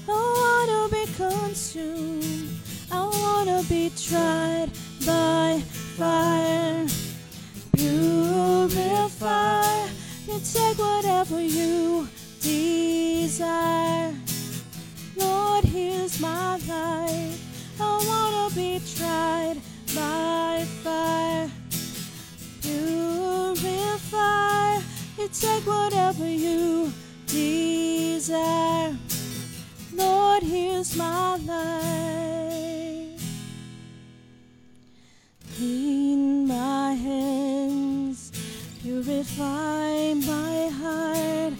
I wanna be consumed. I wanna be tried by fire. Purify. You take whatever you desire. Lord, here's my life. I wanna be tried by fire. Purify. You take whatever you desire. Lord, here's my life. Clean my hands, purify my heart.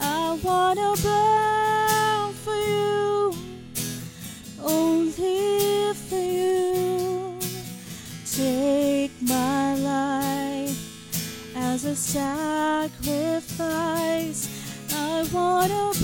I wanna burn sacrifice. I wanna burn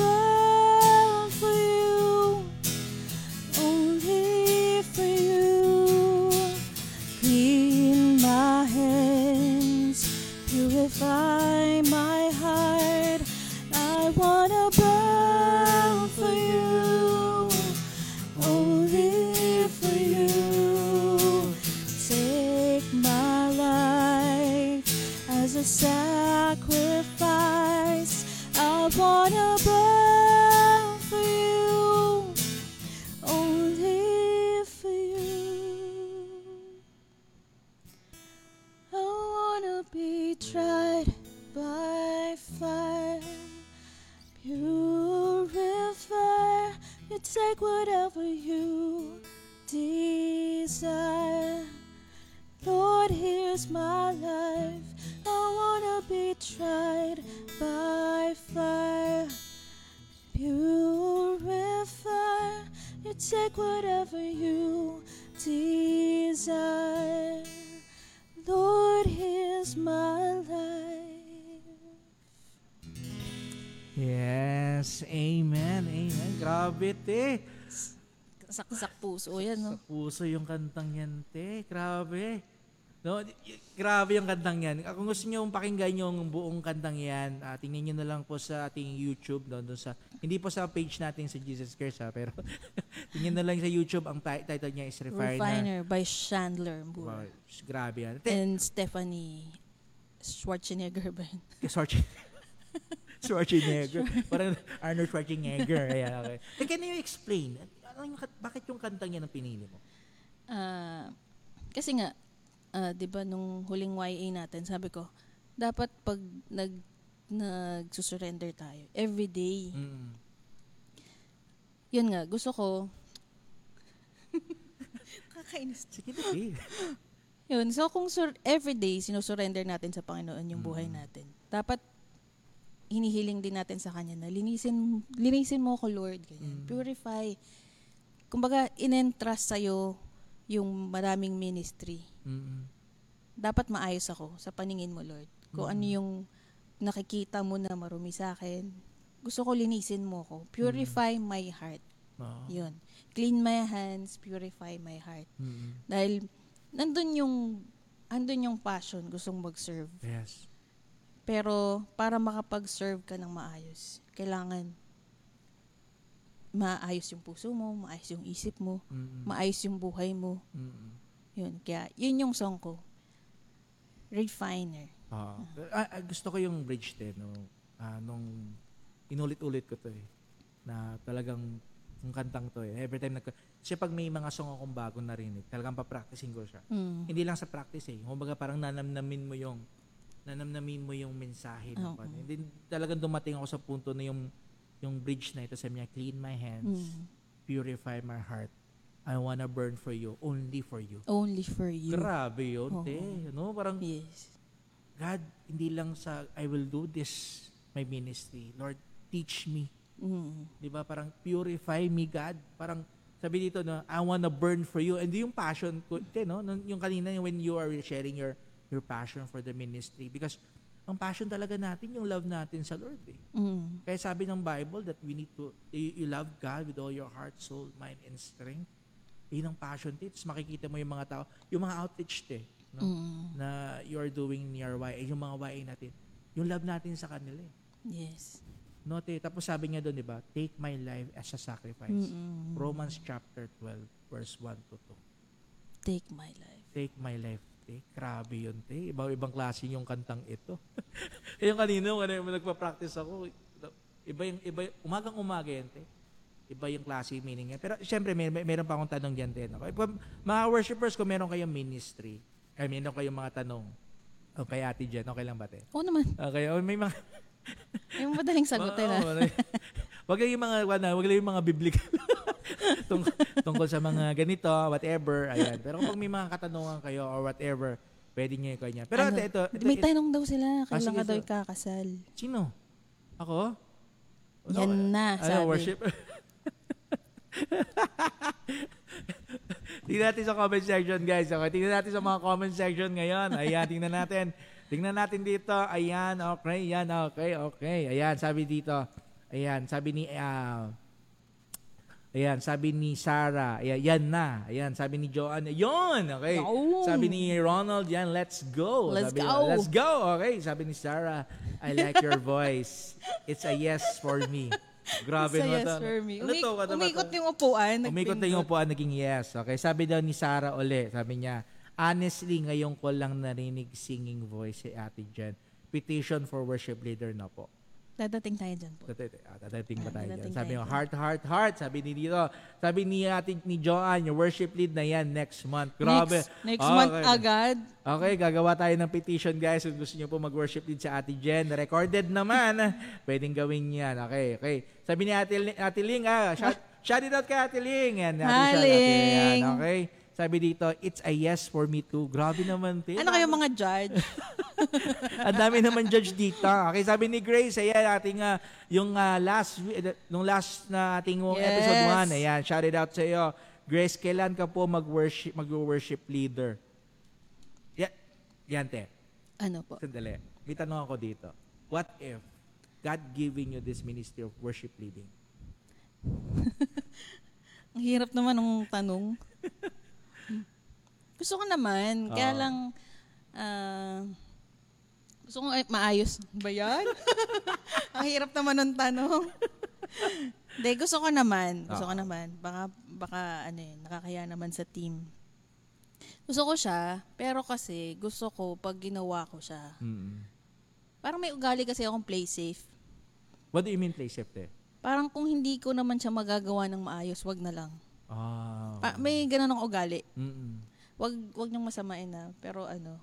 Sa no? puso yung kantang yan, te. Grabe. No, grabe yung kantang yan. Kung gusto niyo pakinggan yung buong kantang yan, ah, tingnan niyo na lang po sa ating YouTube doon doon sa hindi po sa page natin sa Jesus Cares ha, pero *laughs* tingnan na lang sa YouTube ang ti- title niya is Refiner. Refiner by Chandler Wow, Moore. grabe yan. Te, And Stephanie Schwarzenegger ba? *laughs* Schwarzenegger. *laughs* Schwarzenegger. Parang Arnold Schwarzenegger. Ayan, okay. Can you explain? Ano yung, kat- bakit yung kantang yan ang pinili mo? Ah, kasi nga, ah, 'di ba nung huling YA natin, sabi ko, dapat pag nag nagsusurrender tayo every day. Mm. Yun nga, gusto ko *laughs* Kakainis. Sige na, eh. Yun, so kung sur- every day sinusurrender natin sa Panginoon yung buhay Mm. natin, dapat hinihiling din natin sa Kanya na linisin, linisin mo ako, Lord. Ganyan. Mm. Purify. Kumbaga, in-entrust sa'yo yung maraming ministry. Mm. Dapat maayos ako sa paningin mo, Lord. Kung ano Mm. yung nakikita mo na marumi sa akin, gusto ko linisin mo ako. Purify my heart. Oo. Yun. Clean my hands, purify my heart. Mm. Dahil nandun yung andun yung passion, gustong mag-serve. Yes. Pero para makapag-serve ka ng maayos, kailangan maayos yung puso mo, maayos yung isip mo, Mm. maayos yung buhay mo. Mm. Yun. Kaya yun yung song ko. Refiner. Oo. Ah, ah, gusto ko yung bridge din. No? Ah, nung inulit-ulit ko to eh. Na talagang yung kantang to eh. Every time nag... Kasi pag may mga song akong bagong narinig, talagang papracticing ko siya. Mm. Hindi lang sa practice eh. Kumbaga parang nanamnamin mo yung nanamnamin mo yung mensahe ng Oo. kanya. Hindi talagang dumating ako sa punto na yung yung bridge na ito sabi niya, clean my hands, Mm. purify my heart. I wanna burn for you, only for you. Only for you. Grabe yun, Oo. te. No? Parang, Yes. God, hindi lang sa, I will do this, my ministry. Lord, teach me. Mm. Di ba? Parang purify me, God. Parang, sabi dito, no, I wanna burn for you. And yung passion ko, te, no? Yung kanina, when you are sharing your your passion for the ministry. Because, ang passion talaga natin, yung love natin sa Lord. Eh. Mm. Kaya sabi ng Bible that we need to, you, you love God with all your heart, soul, mind, and strength. Yun ang passion. Tapos makikita mo yung mga tao, yung mga outreach, te, no? Mm. na you are doing near YA, yung mga YA natin, yung love natin sa kanila. eh. Yes. No, te, tapos sabi niya doon, di ba, take my life as a sacrifice. Mm-mm. Romans chapter 12, verse 1 to 2. Take my life. Take my life, te. Grabe yun, te. Ibang ibang klase yung kantang ito. Eh, *laughs* yung ano, yung nagpa-practice ako, iba yung, iba, yung- umagang umaga yan, te. Iba yung klase yung meaning niya. Pero syempre, may, may, meron pa akong tanong dyan, te. Okay? Kung- Mga worshipers, kung meron kayong ministry, ay meron kayong mga tanong, o kay ate Jen, okay lang ba, te? Oo naman. Okay, o may mga... Yung madaling *laughs* ah. Oo, oo. Wag lang yung mga wala, wag lang yung mga biblical *laughs* Tung, tungkol sa mga ganito, whatever, ayan. Pero kung may mga katanungan kayo or whatever, pwede niyo ikaw niya. Pero Ano, ito, ito, ito, May ito- tanong daw sila. Ah, Kailan ka daw ikakasal? sino? Ako? Yan na, Ano, sabi. worship? *laughs* tingnan natin sa comment section, guys. Okay, tingnan natin sa mga comment section ngayon. Ayan, tingnan natin. Tingnan natin dito. Ayan, okay. Ayan, okay, okay. Ayan, sabi dito. Ayan, sabi ni... ah, ayan, sabi ni Sarah. Ayan, yan na. Ayan, sabi ni Joanne. Yun! Okay. Yun. Sabi ni Ronald, yan, let's go. Let's sabi, go. Let's go. Okay, sabi ni Sarah, I like your voice. It's a yes for me. Grabe Sa naman yes to. for me. Ano Umi- to? Ano ba umikot to? yung upuan. Umikot na yung upuan, naging yes. Okay, sabi daw ni Sarah uli, sabi niya, honestly, ngayon ko lang narinig singing voice si Ate Jen. Petition for worship leader na po. Dadating tayo dyan po. Dadating ah, dadating pa Ah, tayo dyan. dadating Sabi tayo mo, dyan. heart, heart, heart. Sabi ni dito. Sabi ni ate ni Joanne, yung worship lead na yan next month. Grabe. Next, next Okay. month agad. Okay, gagawa tayo ng petition guys. Kung gusto niyo po mag-worship lead sa Ate Jen, recorded naman, *laughs* pwedeng gawin yan. Okay, okay. Sabi ni Ate, Ate Ling, ah, shout, *laughs* shout it out kay Ate Ling. Yan, Ate Hi. Ling. Yan, okay. Sabi dito, it's a yes for me too. Grabe naman, te. Ano kayo mga judge? *laughs* Ang dami naman judge dito. Okay, sabi ni Grace, ayan, ating, ah, yung ah, last, eh, nung last na ating Yes. episode 1, ayan, shout it out sa iyo. Grace, kailan ka po mag-worship, mag-worship leader? Yan, yan, te. ano po? Sandali. May tanong ako dito. What if God giving you this ministry of worship leading? *laughs* Ang hirap naman ng tanong. Gusto ko naman, kaya Oo. lang, ah, gusto ko ay, maayos. Ba yan? *laughs* Ang hirap naman ng tanong. *laughs* Hindi, gusto ko naman. Gusto ko Oo. naman. Baka, baka, ano yun, nakakaya naman sa team. Gusto ko siya, pero kasi gusto ko pag ginawa ko siya. Mm. Parang may ugali kasi akong play safe. What do you mean play safe te? Parang kung hindi ko naman siya magagawa ng maayos, wag na lang. Ah. Pa- may ganun akong ugali. Mm-mm. Wag wag niyong masamain na, pero ano,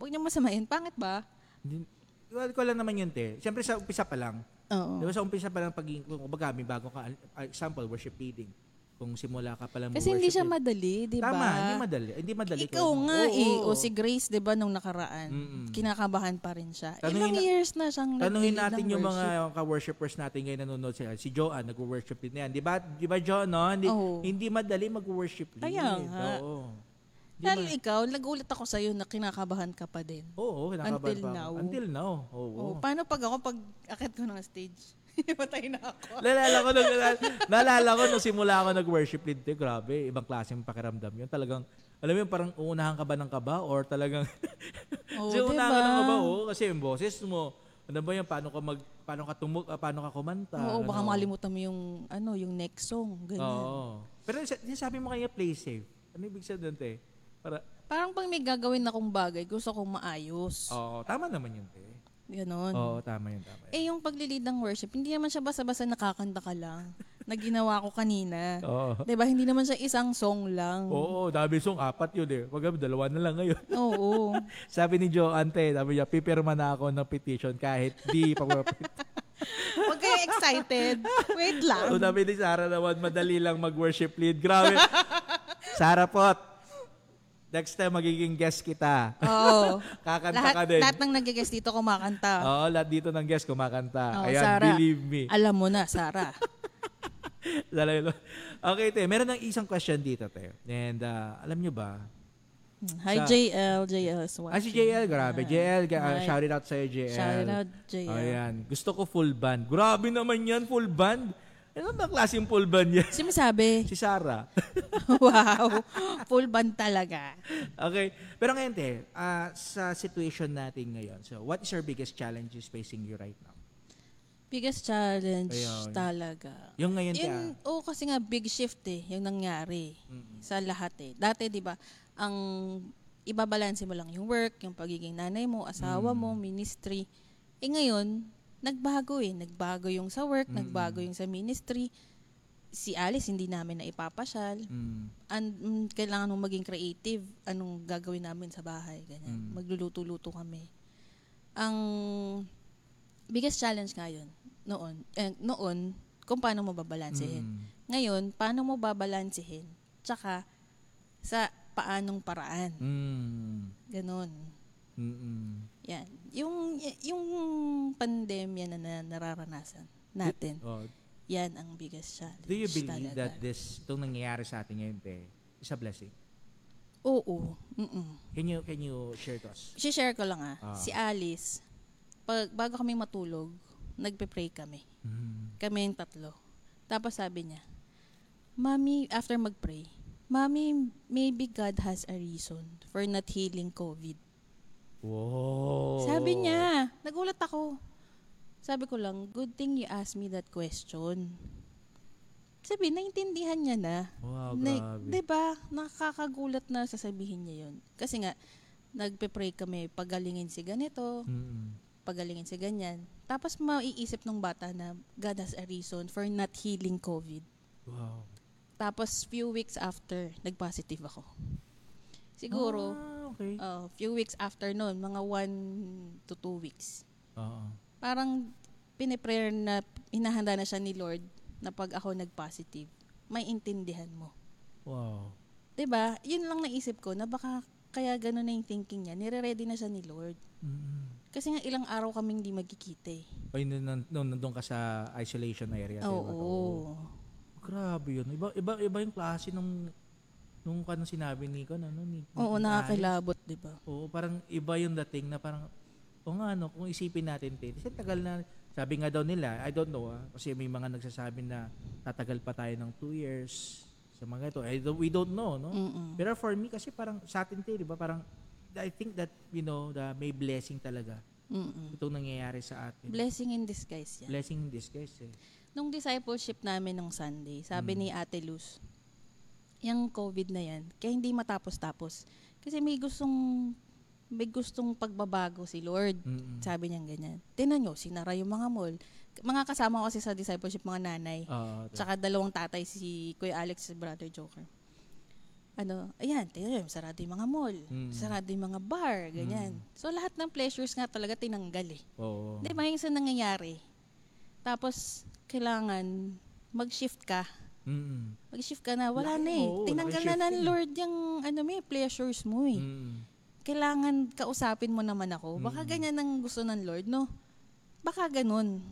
wag niyong masamain. Pangit ba? Hindi, well, ko lang naman yun, te. Siyempre sa umpisa pa lang, Oo. Di ba sa umpisa pa lang pag kung baga may bago ka uh, example worship leading. Kung simula ka pa lang Kasi hindi siya madali, 'di ba? Tama, hindi madali. Hindi madali. Ikaw ko- nga Oo, eh, oo. o si Grace 'di ba nung nakaraan, Mm-mm. kinakabahan pa rin siya. Tanungin Ilang na- years na siyang Tanungin natin ng yung worship. mga ka-worshipers natin ngayon nanonood sila. Si Joanne, nag-worship din yan. Di ba, di ba Jo, no? Hindi, Oo. hindi madali mag-worship lead. Kaya nga. Oo. Ma- ikaw, nagulat ako sa'yo na kinakabahan ka pa din. Oo, kinakabahan Until pa ako. now. Until now. Oo. Oh, paano pag ako, pag akit ko ng stage, *laughs* patay na ako. Nalala ko nung, nalala ko nung simula ako nag-worship lead. Eh, grabe, ibang klaseng pakiramdam yun. Talagang, alam mo yung parang uunahan ka ba ng kaba or talagang *laughs* Oo, *laughs* Kasi unahan diba? ka ng kaba, oh, kasi yung boses mo, ano ba yan, paano ka mag, paano ka tumug, ah, paano ka kumanta. Oo, baka ano. makalimutan mo yung, ano, yung next song, ganyan. Oo. Pero sa- sabi mo kanya play safe. Ano ibig sabihin doon, te? Para, Parang pag may gagawin akong bagay, gusto kong maayos. oo, tama naman yun, te. Ganon. Oo, tama yun, tama yun. Eh, yung paglilid ng worship, hindi naman siya basta-basta nakakanta ka lang. *laughs* na ginawa ko kanina. Oo. 'Di ba Hindi naman siya isang song lang. Oo, dami song, apat yun eh. Wag dalawa na lang ngayon. *laughs* Oo. sabi ni Joe Ante, sabi niya, pipirma na ako ng petition kahit di pa *laughs* Huwag kayo excited. Wait lang. So, sabi ni Sarah naman, madali lang mag-worship lead. Grabe. Sarah Pot, next time magiging guest kita. Oo. *laughs* Kakanta lahat, ka din. lahat ng nag-guest dito kumakanta. Oo, lahat dito ng guest kumakanta. Oo, Ayan, Sarah. believe me. Alam mo na, Sarah. *laughs* Okay, te. Meron ng isang question dito, te. And uh, alam nyo ba? Hi, Sa- JL. JL is watching. Ah, si JL, grabe. JL, uh, shout it out sa'yo, JL. Shout out, JL. Ayan. Gusto ko full band. Grabe naman yan, full band. Ano ba klaseng full band yan? Sinasabi, si Sarah. *laughs* wow, full band talaga. okay. Pero ngayon, te, ah, sa situation natin ngayon, so what is your biggest challenges facing you right now? Biggest challenge Ayun. talaga. Yung ngayon, te, Yun, ah. oh, kasi nga big shift eh, yung nangyari sa lahat eh. Dati, di ba, ang ibabalanse mo lang yung work, yung pagiging nanay mo, asawa mo, ministry. Eh ngayon, nagbago eh. Nagbago yung sa work, nagbago yung sa ministry. Si Alice, hindi namin na ipapasyal. Mm. And, mm, kailangan mong maging creative. Anong gagawin namin sa bahay, ganyan. Mm. Magluluto-luto kami. Ang biggest challenge ngayon, noon, eh, noon, kung paano mo babalansehin. Mm. Ngayon, paano mo babalansehin? Tsaka, sa paanong paraan. Mm. Ganon. Mm-mm. Yan. Yung, yung pandemya na, na nararanasan natin, Oh, yan ang biggest challenge. do you believe talaga. that this, itong nangyayari sa atin ngayon, te, is a blessing? Oo. Mm-mm. Can you, can you share to us? share ko lang ah. Ah. Si Alice, pag, bago kami matulog, nagpe-pray kami. Mm. Kami yung tatlo. Tapos sabi niya, Mommy, after mag-pray, Mommy, maybe God has a reason for not healing COVID. Wow. Sabi niya, nagulat ako. Sabi ko lang, good thing you asked me that question. Sabi, naintindihan niya na. Wow, Na, grabe. 'di ba? Nakakagulat na sasabihin niya 'yon. Kasi nga nagpe-pray kami pagalingin si ganito, Mm-mm. pagalingin si ganyan. Tapos maiisip ng bata na God has a reason for not healing COVID. Wow. Tapos few weeks after, nag-positive ako. Siguro, Ah, okay. uh, few weeks after noon, mga one to two weeks. Oo. Parang piniprayer na, hinahanda na siya ni Lord na pag ako nag-positive, may intindihan mo. Wow. 'Di ba? Yun lang naisip ko na baka kaya gano'n na yung thinking niya. Nire-ready na siya ni Lord. Mm-mm. Kasi nga ilang araw kaming hindi magkikita eh. Ay, nung, nandun ka sa isolation area. Oo. diba? Oo. Grabe yun. Iba, iba, iba yung klase nung nung kanong sinabi ni ko, ano, ni, Oo, ni nakakilabot, 'di ba? Oo, parang iba yung dating na parang, o nga, ano, kung isipin natin, te, kasi tagal na, Sabi nga daw nila, I don't know ah, kasi may mga nagsasabi na tatagal pa tayo ng two years sa mga ito. I don't, we don't know, no? Mm-mm. Pero for me, kasi parang sa atin, te, di ba? Parang, I think that, you know, the may blessing talaga Mm-mm. itong nangyayari sa atin. Blessing in disguise yan. blessing in disguise eh. Nung discipleship namin nung Sunday, sabi Mm. ni Ate Luz, yung COVID na yan, kaya hindi matapos-tapos. Kasi may gustong may gustong pagbabago si Lord. Mm-mm. Sabi niya ganyan. Tinan nyo, sinara yung mga mall. Mga kasama ko kasi sa discipleship, mga nanay. Te. Tsaka dalawang tatay, si Kuya Alex, si Brother Joker. Ano, ayan, tinan nyo, sarado yung mga mall. Mm. Sarado yung mga bar, ganyan. Mm. So lahat ng pleasures nga talaga tinanggal eh. Oo. Di ba yung sa nangyayari? Tapos, kailangan mag-shift ka. Mm-mm. Mag-shift ka na. Wala Laki, na eh. oo, Tinanggal na ng. Lord yung ano, may pleasures mo eh. Mm-mm. Kailangan kausapin mo naman ako. Baka Mm. ganyan ang gusto ng Lord, no? Baka ganun.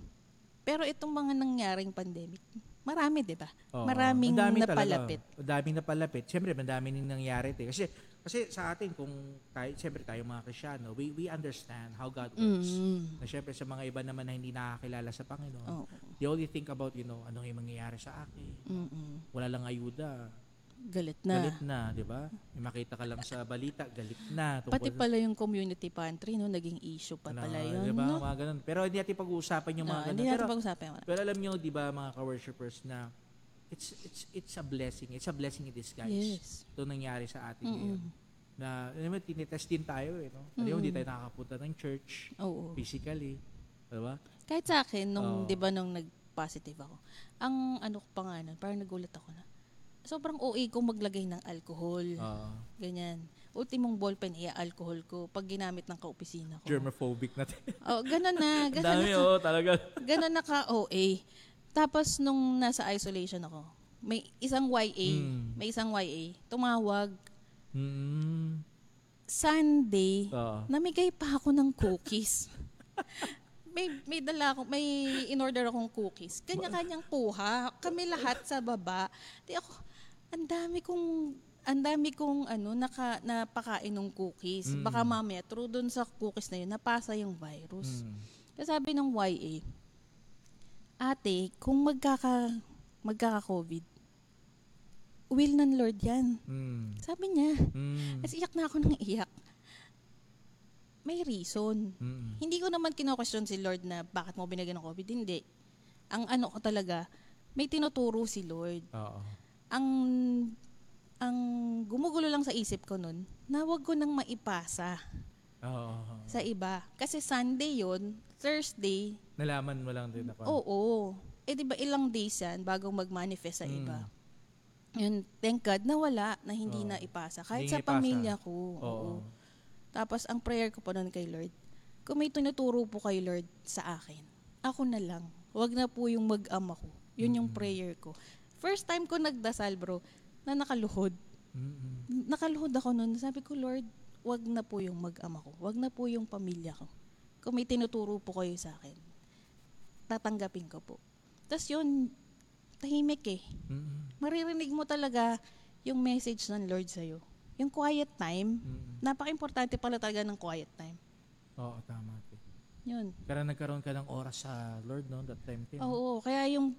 Pero itong mga nangyaring pandemic, marami, di ba? Oo. Maraming napalapit. Talaga. Ang daming napalapit. Siyempre, madami nang nangyari. Te. Kasi, kasi sa atin, kung tayo, siyempre tayo mga Krisyano, we, we understand how God works. Mm. Na siyempre, sa mga iba naman na hindi nakakilala sa Panginoon, Oo. they only think about, you know, anong yung mangyayari sa akin. Mm-mm. Wala lang ayuda. Galit na. Galit na, di ba? May makita ka lang sa balita, galit na. Pati Tungkol- pala yung community pantry, no? Naging issue pa na, pala yun, di ba? no? Mga ganun. Pero hindi natin pag-uusapan yung mga Ah, ganun. Hindi natin Pero, pag-usapan yun. pero alam nyo, di ba, mga ka-worshipers, na it's it's it's a blessing. It's a blessing in disguise. Yes. Ito nangyari sa atin Mm-mm. ngayon. Na, alam mo, tinitest din tayo eh, no? Alam mo, hindi tayo nakakapunta ng church Oo. physically. Di ba? Kahit sa akin, nung, Oo. di ba, nung nag-positive ako, ang ano ko pa nga nun, parang nagulat ako na, sobrang OA ko maglagay ng alcohol. Oo. Ganyan. Ultimong ballpen, iya alcohol ko pag ginamit ng kaopisina ko. germophobic natin. *laughs* Oh, ganun na. Ganun dami, na, oh, talaga. ganun na ka OA. Tapos nung nasa isolation ako, may isang YA, Mm. may isang YA, tumawag, Mm. Sunday, Oo. namigay pa ako ng cookies. *laughs* may may dala ako, may in-order akong cookies. Kanya-kanyang kuha. Kami lahat sa baba. Di ako, ang dami kong ang dami kong ano naka napakain ng cookies. Mm. Baka mamaya through dun sa cookies na yun napasa yung virus. Mm. Kaya sabi ng YA, Ate, kung magkaka magkaka-COVID, will ng Lord yan. Mm. Sabi niya. Mm. Kasi iyak na ako ng iyak. May reason. Mm. Hindi ko naman kino-question si Lord na bakit mo binigyan ng COVID. Hindi. Ang ano ko talaga, may tinuturo si Lord. Oo. Ang ang gumugulo lang sa isip ko nun, na wag ko nang maipasa Oo. sa iba. Kasi Sunday yon Thursday, Nalaman mo lang din ako. oo. Eh di ba ilang days yan bago mag-manifest sa Mm. iba. Yun, thank God na wala, na hindi Oo. na ipasa. Kahit Hindi sa ipasa. pamilya ko. Oo. Oo. Tapos ang prayer ko pa noon kay Lord, kung may tinuturo po kay Lord sa akin, ako na lang. Huwag na po yung mag-ama ko. Yun yung Mm. prayer ko. First time ko nagdasal, bro, na nakaluhod. Mm-mm. Nakaluhod ako noon. Sabi ko, Lord, wag na po yung mag-ama ko. Wag na po yung pamilya ko. Kung may tinuturo po kayo sa akin, tatanggapin ko po. Tapos yun, tahimik eh. Mm-mm. Maririnig mo talaga yung message ng Lord sa'yo. Yung quiet time, Mm-mm. napaka-importante pala talaga ng quiet time. Oo, tama. Yun. Pero nagkaroon ka ng oras sa Lord, no? That time, no? Oo, kaya yung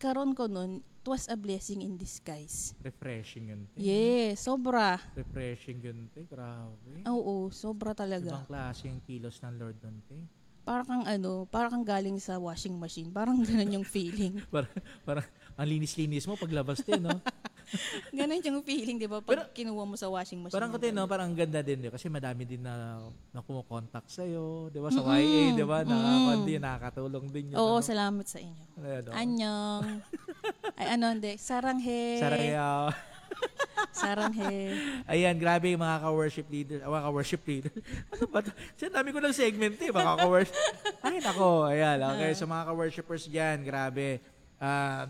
pagkaroon ko nun, it was a blessing in disguise. Refreshing yun, te. Yes, sobra. Refreshing yun, te. Grabe. Oo, sobra talaga. Ibang klase yung kilos ng Lord doon, te. Para kang ano, para kang galing sa washing machine. Parang ganun yung feeling. *laughs* Parang, parang ang linis-linis mo paglabas, te, no? *laughs* *laughs* ganun yung feeling, di ba? Pag kinuha mo sa washing machine. Parang kasi, no? Parang ang ganda din, di ba? Kasi madami din na, na kumukontak sa'yo, di ba? Sa Mm-mm. YA, di ba? Nakakon din, nakakatulong din yun. Oo, ano? salamat sa inyo. Ano, Anyong. *laughs* Ay, ano, hindi. Saranghe. Saraya. *laughs* Saranghe. Ayan, grabe yung mga ka-worship leader. Mga ka-worship leader. ano ba to? Kasi dami ko ng segment eh. Mga ka-worship. Ay, nako. Ayan, okay. So mga ka-worshipers dyan, grabe. Ah,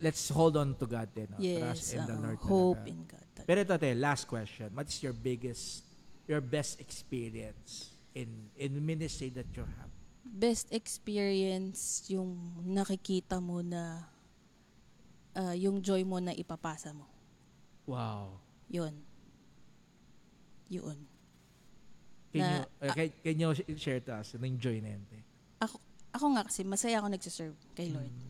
let's hold on to God din. No? Trust Yes. in the. Lord. hope talaga. in God. Pero ito, te, last question. What is your biggest, your best experience in in ministry that you have? Best experience yung nakikita mo na ah, yung joy mo na ipapasa mo. Wow. Yun. Yun. Can, Na- you, uh, can, can you share to us? Yung joy na yun? Ako, ako nga kasi masaya ako nagsiserve kay Lord. Mm.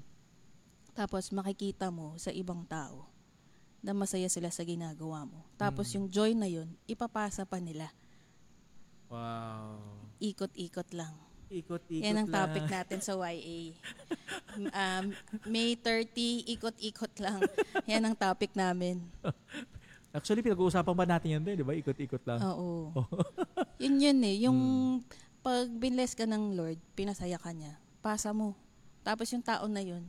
Tapos makikita mo sa ibang tao na masaya sila sa ginagawa mo. Tapos Mm. yung joy na yun, ipapasa pa nila. Wow. Ikot-ikot lang. Ikot-ikot Yan ang lang. topic *laughs* natin sa YA. um, May 30, ikot-ikot lang. Yan ang topic namin. *laughs* Actually, pinag-uusapan ba natin yan, di ba? Ikot-ikot lang. Oo. *laughs* yun yun eh. Yung pag binless ka ng Lord, pinasaya ka niya, pasa mo. Tapos yung tao na yun,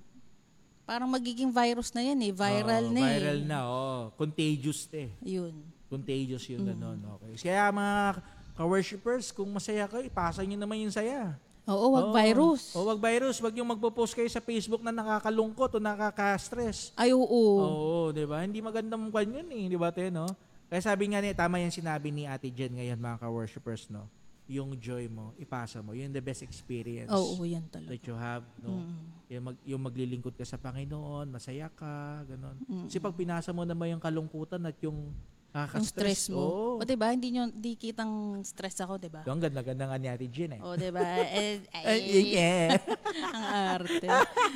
parang magiging virus na yan eh. Viral Oo, na eh. Viral na, oh. Contagious eh. Yun. Contagious Mm. yung ganun. Okay. Kaya mga ka-worshippers, kung masaya kayo, ipasa nyo naman yung saya. Oo, wag Oo. virus. O wag virus. Wag yung magpo-post kayo sa Facebook na nakakalungkot o nakaka-stress. Ay, oo. Oo, di ba? Hindi magandang kwan yun eh. Di ba, te, no? Kaya sabi nga niya, tama yung sinabi ni Ate Jen ngayon, mga ka-worshippers, no? Yung joy mo, ipasa mo. Yun the best experience Oo, yan talaga. that you have, no? Mm. Yung, mag, yung maglilingkod ka sa Panginoon, masaya ka, ganun. Mm. Kasi pag pinasa mo naman yung kalungkutan at yung Yung stress mo. oo. O, diba? Hindi nyo, di kitang stress ako, diba? Yung ganda-ganda nga ni Ate Jen, eh. O, diba? *laughs* Eh, Ay, ay, yeah. *laughs* ang arte.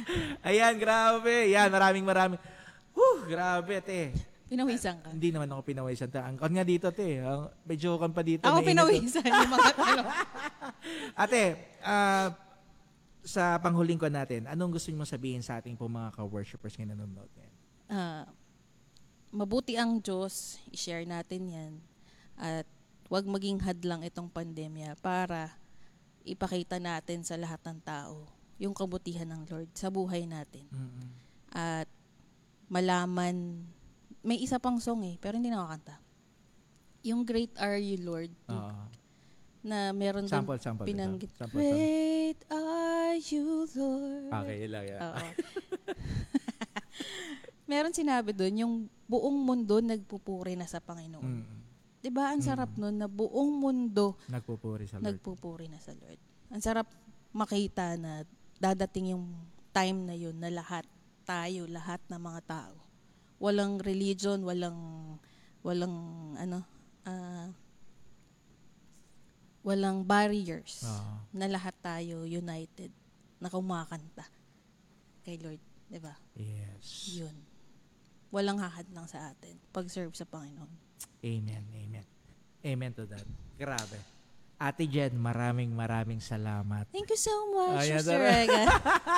*laughs* Ayan, grabe. Yan, maraming maraming. Whew, grabe, te. Pinawisan ka. Hindi naman ako pinawisan. Ang ang nga dito, te. Ang, medyo kan pa dito. Ako mainit, oh. pinawisan yung mga *laughs* tanong. Ate, ah, sa panghuling ko natin, anong gusto niyo sabihin sa ating po mga ka-worshippers ngayon nanonood ngayon? Ah, mabuti ang Diyos, i-share natin yan. At huwag maging hadlang itong pandemya para ipakita natin sa lahat ng tao yung kabutihan ng Lord sa buhay natin. Mm-mm. At malaman, may isa pang song eh, pero hindi nakakanta. Yung Great Are You Lord, Oo. na meron din Sample, sample. pinanggit. Sample, sample. Great are you, Lord. Okay, lang yan. Oo. *laughs* Meron sinabi doon, yung buong mundo nagpupuri na sa Panginoon. Mm. 'Di ba? Ang sarap noon na buong mundo Nagpupuri sa Lord. nagpupuri na sa Lord. Ang sarap makita na dadating yung time na yun na lahat tayo, lahat ng mga tao. Walang religion, walang walang ano ah, walang barriers Oo. na lahat tayo united na kumakanta kay Lord, 'di ba? Yes. Yun. Walang hahadlang sa atin pag-serve sa Panginoon. Amen, amen. Amen to that. Grabe. Ate Jen, maraming maraming salamat. Thank you so much, Ayan, Mr. Rega.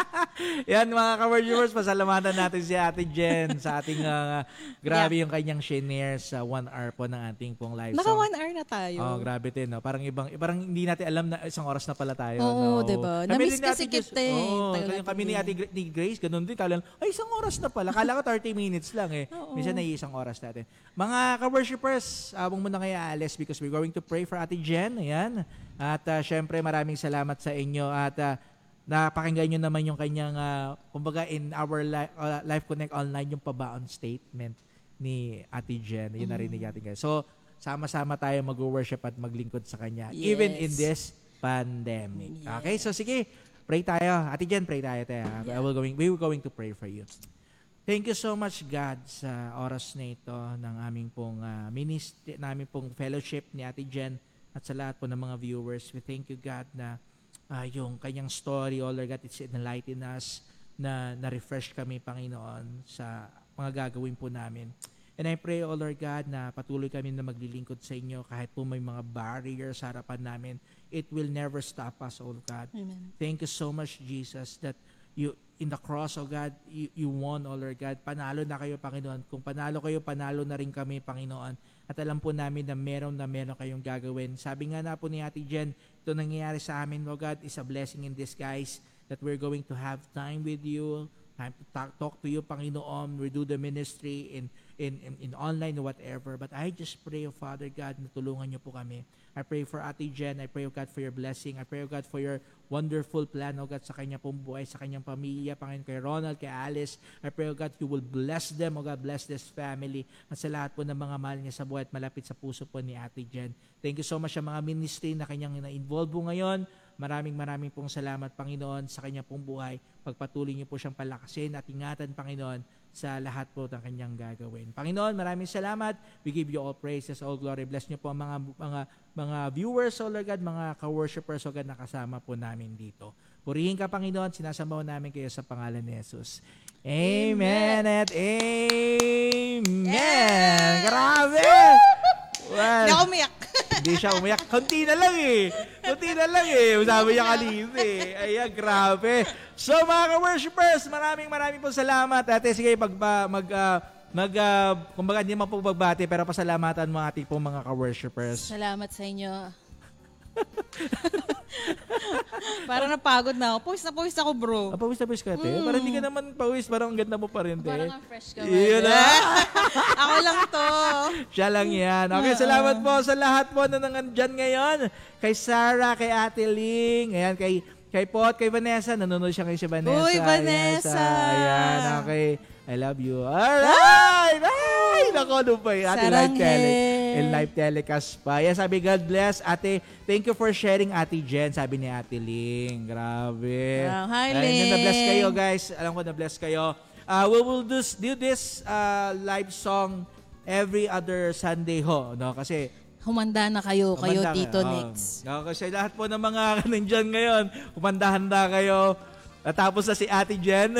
*laughs* Yan mga ka-viewers, pasalamatan natin si Ate Jen sa ating uh, grabe yung kanyang shinare sa one hour po ng ating pong live Naka song. one hour na tayo. Oh, grabe din, no? Parang ibang parang hindi natin alam na isang oras na pala tayo, Oo, no? diba? Na-miss kasi kita eh. Tagal kami, kami ni. Ate Gra- ni Grace, ganun din. Kala, ay, isang oras na pala. Kala ko 30 minutes lang eh. Oo. Minsan na isang oras natin. Mga ka-worshippers, abong muna kayo alis because we're going to pray for Ate Jen. Ayan. At uh, syempre, maraming salamat sa inyo. At uh, napakinggan nyo naman yung kanyang, uh, kumbaga in our li- uh, Life Connect Online, yung pabaon statement ni Ate Jen. Yun Mm. narinig natin guys. So, sama-sama tayo mag-worship at maglingkod sa Kanya. Yes. Even in this pandemic. Yes. Okay? So, sige. Pray tayo. Ate Jen, pray tayo. tayo. I Yeah. will going, we will going to pray for you. Thank you so much, God, sa oras na ito ng aming pong uh, ministry, namin pong fellowship ni Ate Jen at sa lahat po ng mga viewers. We thank you, God, na ah, yung kanyang story, oh Lord God, it's enlighten us na na-refresh kami, Panginoon, sa mga gagawin po namin. And I pray, oh Lord God, na patuloy kami na maglilingkod sa inyo kahit po may mga barriers sa harapan namin. It will never stop us, oh God. Amen. Thank you so much, Jesus, that you in the cross, oh God, you, you won, oh Lord God. Panalo na kayo, Panginoon. Kung panalo kayo, panalo na rin kami, Panginoon. At alam po namin na meron na meron kayong gagawin. Sabi nga na po ni Ate Jen, ito nangyayari sa amin, oh God, is a blessing in disguise that we're going to have time with you, time to talk, talk to you, Panginoon. We do the ministry in, in, in, in online whatever. But I just pray, oh Father God, na tulungan niyo po kami. I pray for Ate Jen. I pray, oh God, for your blessing. I pray, oh God, for your wonderful plan, oh God, sa kanya pong buhay, sa kanyang pamilya, Panginoon, kay Ronald, kay Alice. I pray, oh God, you will bless them, oh God, bless this family, at sa lahat po ng mga mahal niya sa buhay at malapit sa puso po ni Ate Jen. Thank you so much sa mga ministry na kanyang na-involve po ngayon. Maraming maraming pong salamat, Panginoon, sa kanya pong buhay. Pagpatuloy niyo po siyang palakasin at ingatan, Panginoon, sa lahat po ng kanyang gagawin. Panginoon, maraming salamat. We give you all praises, all glory. Bless niyo po ang mga mga mga viewers, oh Lord God, mga ka-worshipers, oh God, na kasama po namin dito. Purihin ka, Panginoon. Sinasamaw namin kayo sa pangalan ni Jesus. Amen, at amen. Grabe! Well, Hindi ako umiyak. Hindi siya umiyak. Kunti na lang eh. Kunti na lang eh. Sabi niya kanina eh. Ayan, grabe. So mga ka-worshipers, maraming maraming po salamat. Ate, sige, pag, mag, ah, mag, ah, kumbaga hindi man po pagbati, pero pasalamatan mo ating pong mga ka-worshipers. Salamat sa inyo. *laughs* Parang napagod na ako. Pawis na pawis ako, bro. Ah, pawis na pawis ka, ate. Parang hindi ka naman pawis. Parang ang ganda mo pa rin, te. Parang ang fresh ka. Yun na. *laughs* ako lang to. Siya lang yan. Okay, salamat po sa lahat po na nandyan ngayon. Kay Sarah, kay Ate Ling, ayan, kay kay Pot, kay Vanessa. Nanonood siya kay si Vanessa. Uy, Ayan, Vanessa! sa- Ayan, okay. I love you. Alright! Ay! Nako, ano pa yun? Ate live tele. In live telecast pa. Yan, sabi, God bless. Ate, thank you for sharing, Ate Jen. Sabi ni Ate Ling. Grabe. Wow, hi, Ling. Na-bless kayo, guys. Alam ko, na-bless kayo. Uh, we will do, do this uh, live song every other Sunday ho, no? Kasi Humanda na kayo, kayo, humanda kayo. Nix. Oh, no, kasi lahat po ng mga *laughs* nandyan ngayon, humanda-handa kayo. Natapos na si Ate Jen.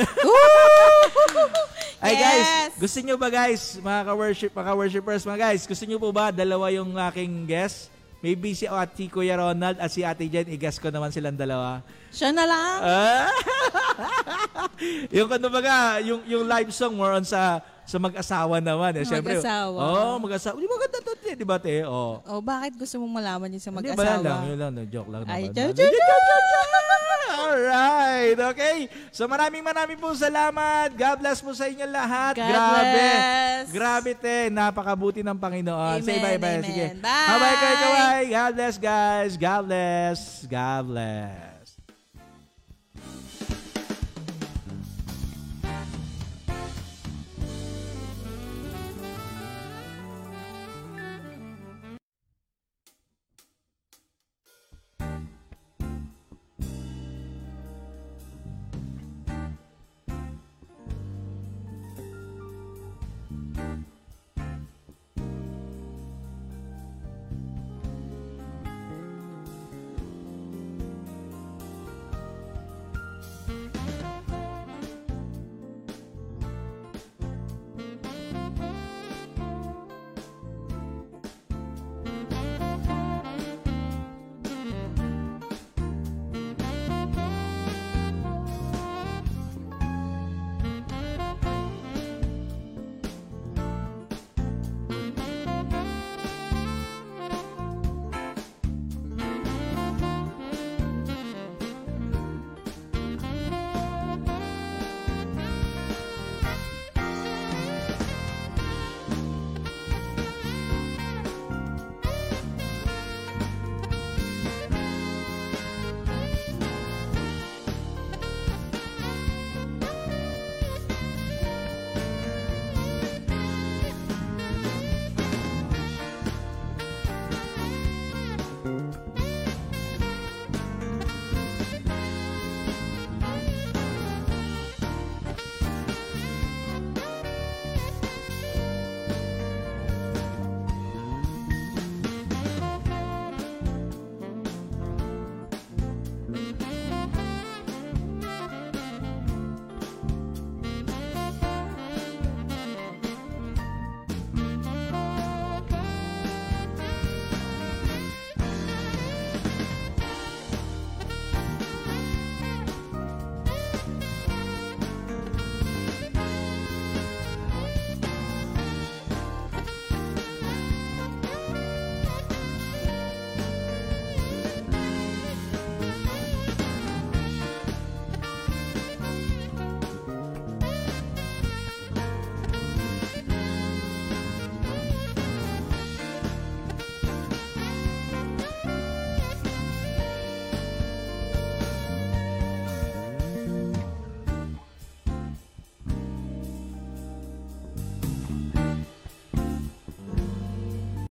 *laughs* Ay guys, Yes! gusto nyo ba guys, mga ka-worship, mga ka-worshipers, mga guys, gusto nyo po ba dalawa yung aking guest? Maybe si Ate Kuya Ronald at si Ate Jen, i-guess ko naman silang dalawa. Siya na lang. Ah! *laughs* yung ano baga, yung yung live song more on sa sa mag-asawa naman eh. Siyempre, Mag-asawa. Oh, mag-asawa. Di ba ganda to, di ba te? Oh. oh, bakit gusto mong malaman yun sa Hindi ba lang, mag-asawa? yun lang, no, joke lang Ay, naman. chow, chow, Alright, okay. So maraming maraming po salamat. God bless po sa inyo lahat. God Grabe. bless. Grabe te, napakabuti ng Panginoon. Say Amen, bye-bye. amen. Sige. Bye. Bye-bye kayo, kaway. God bless guys. God bless. God bless.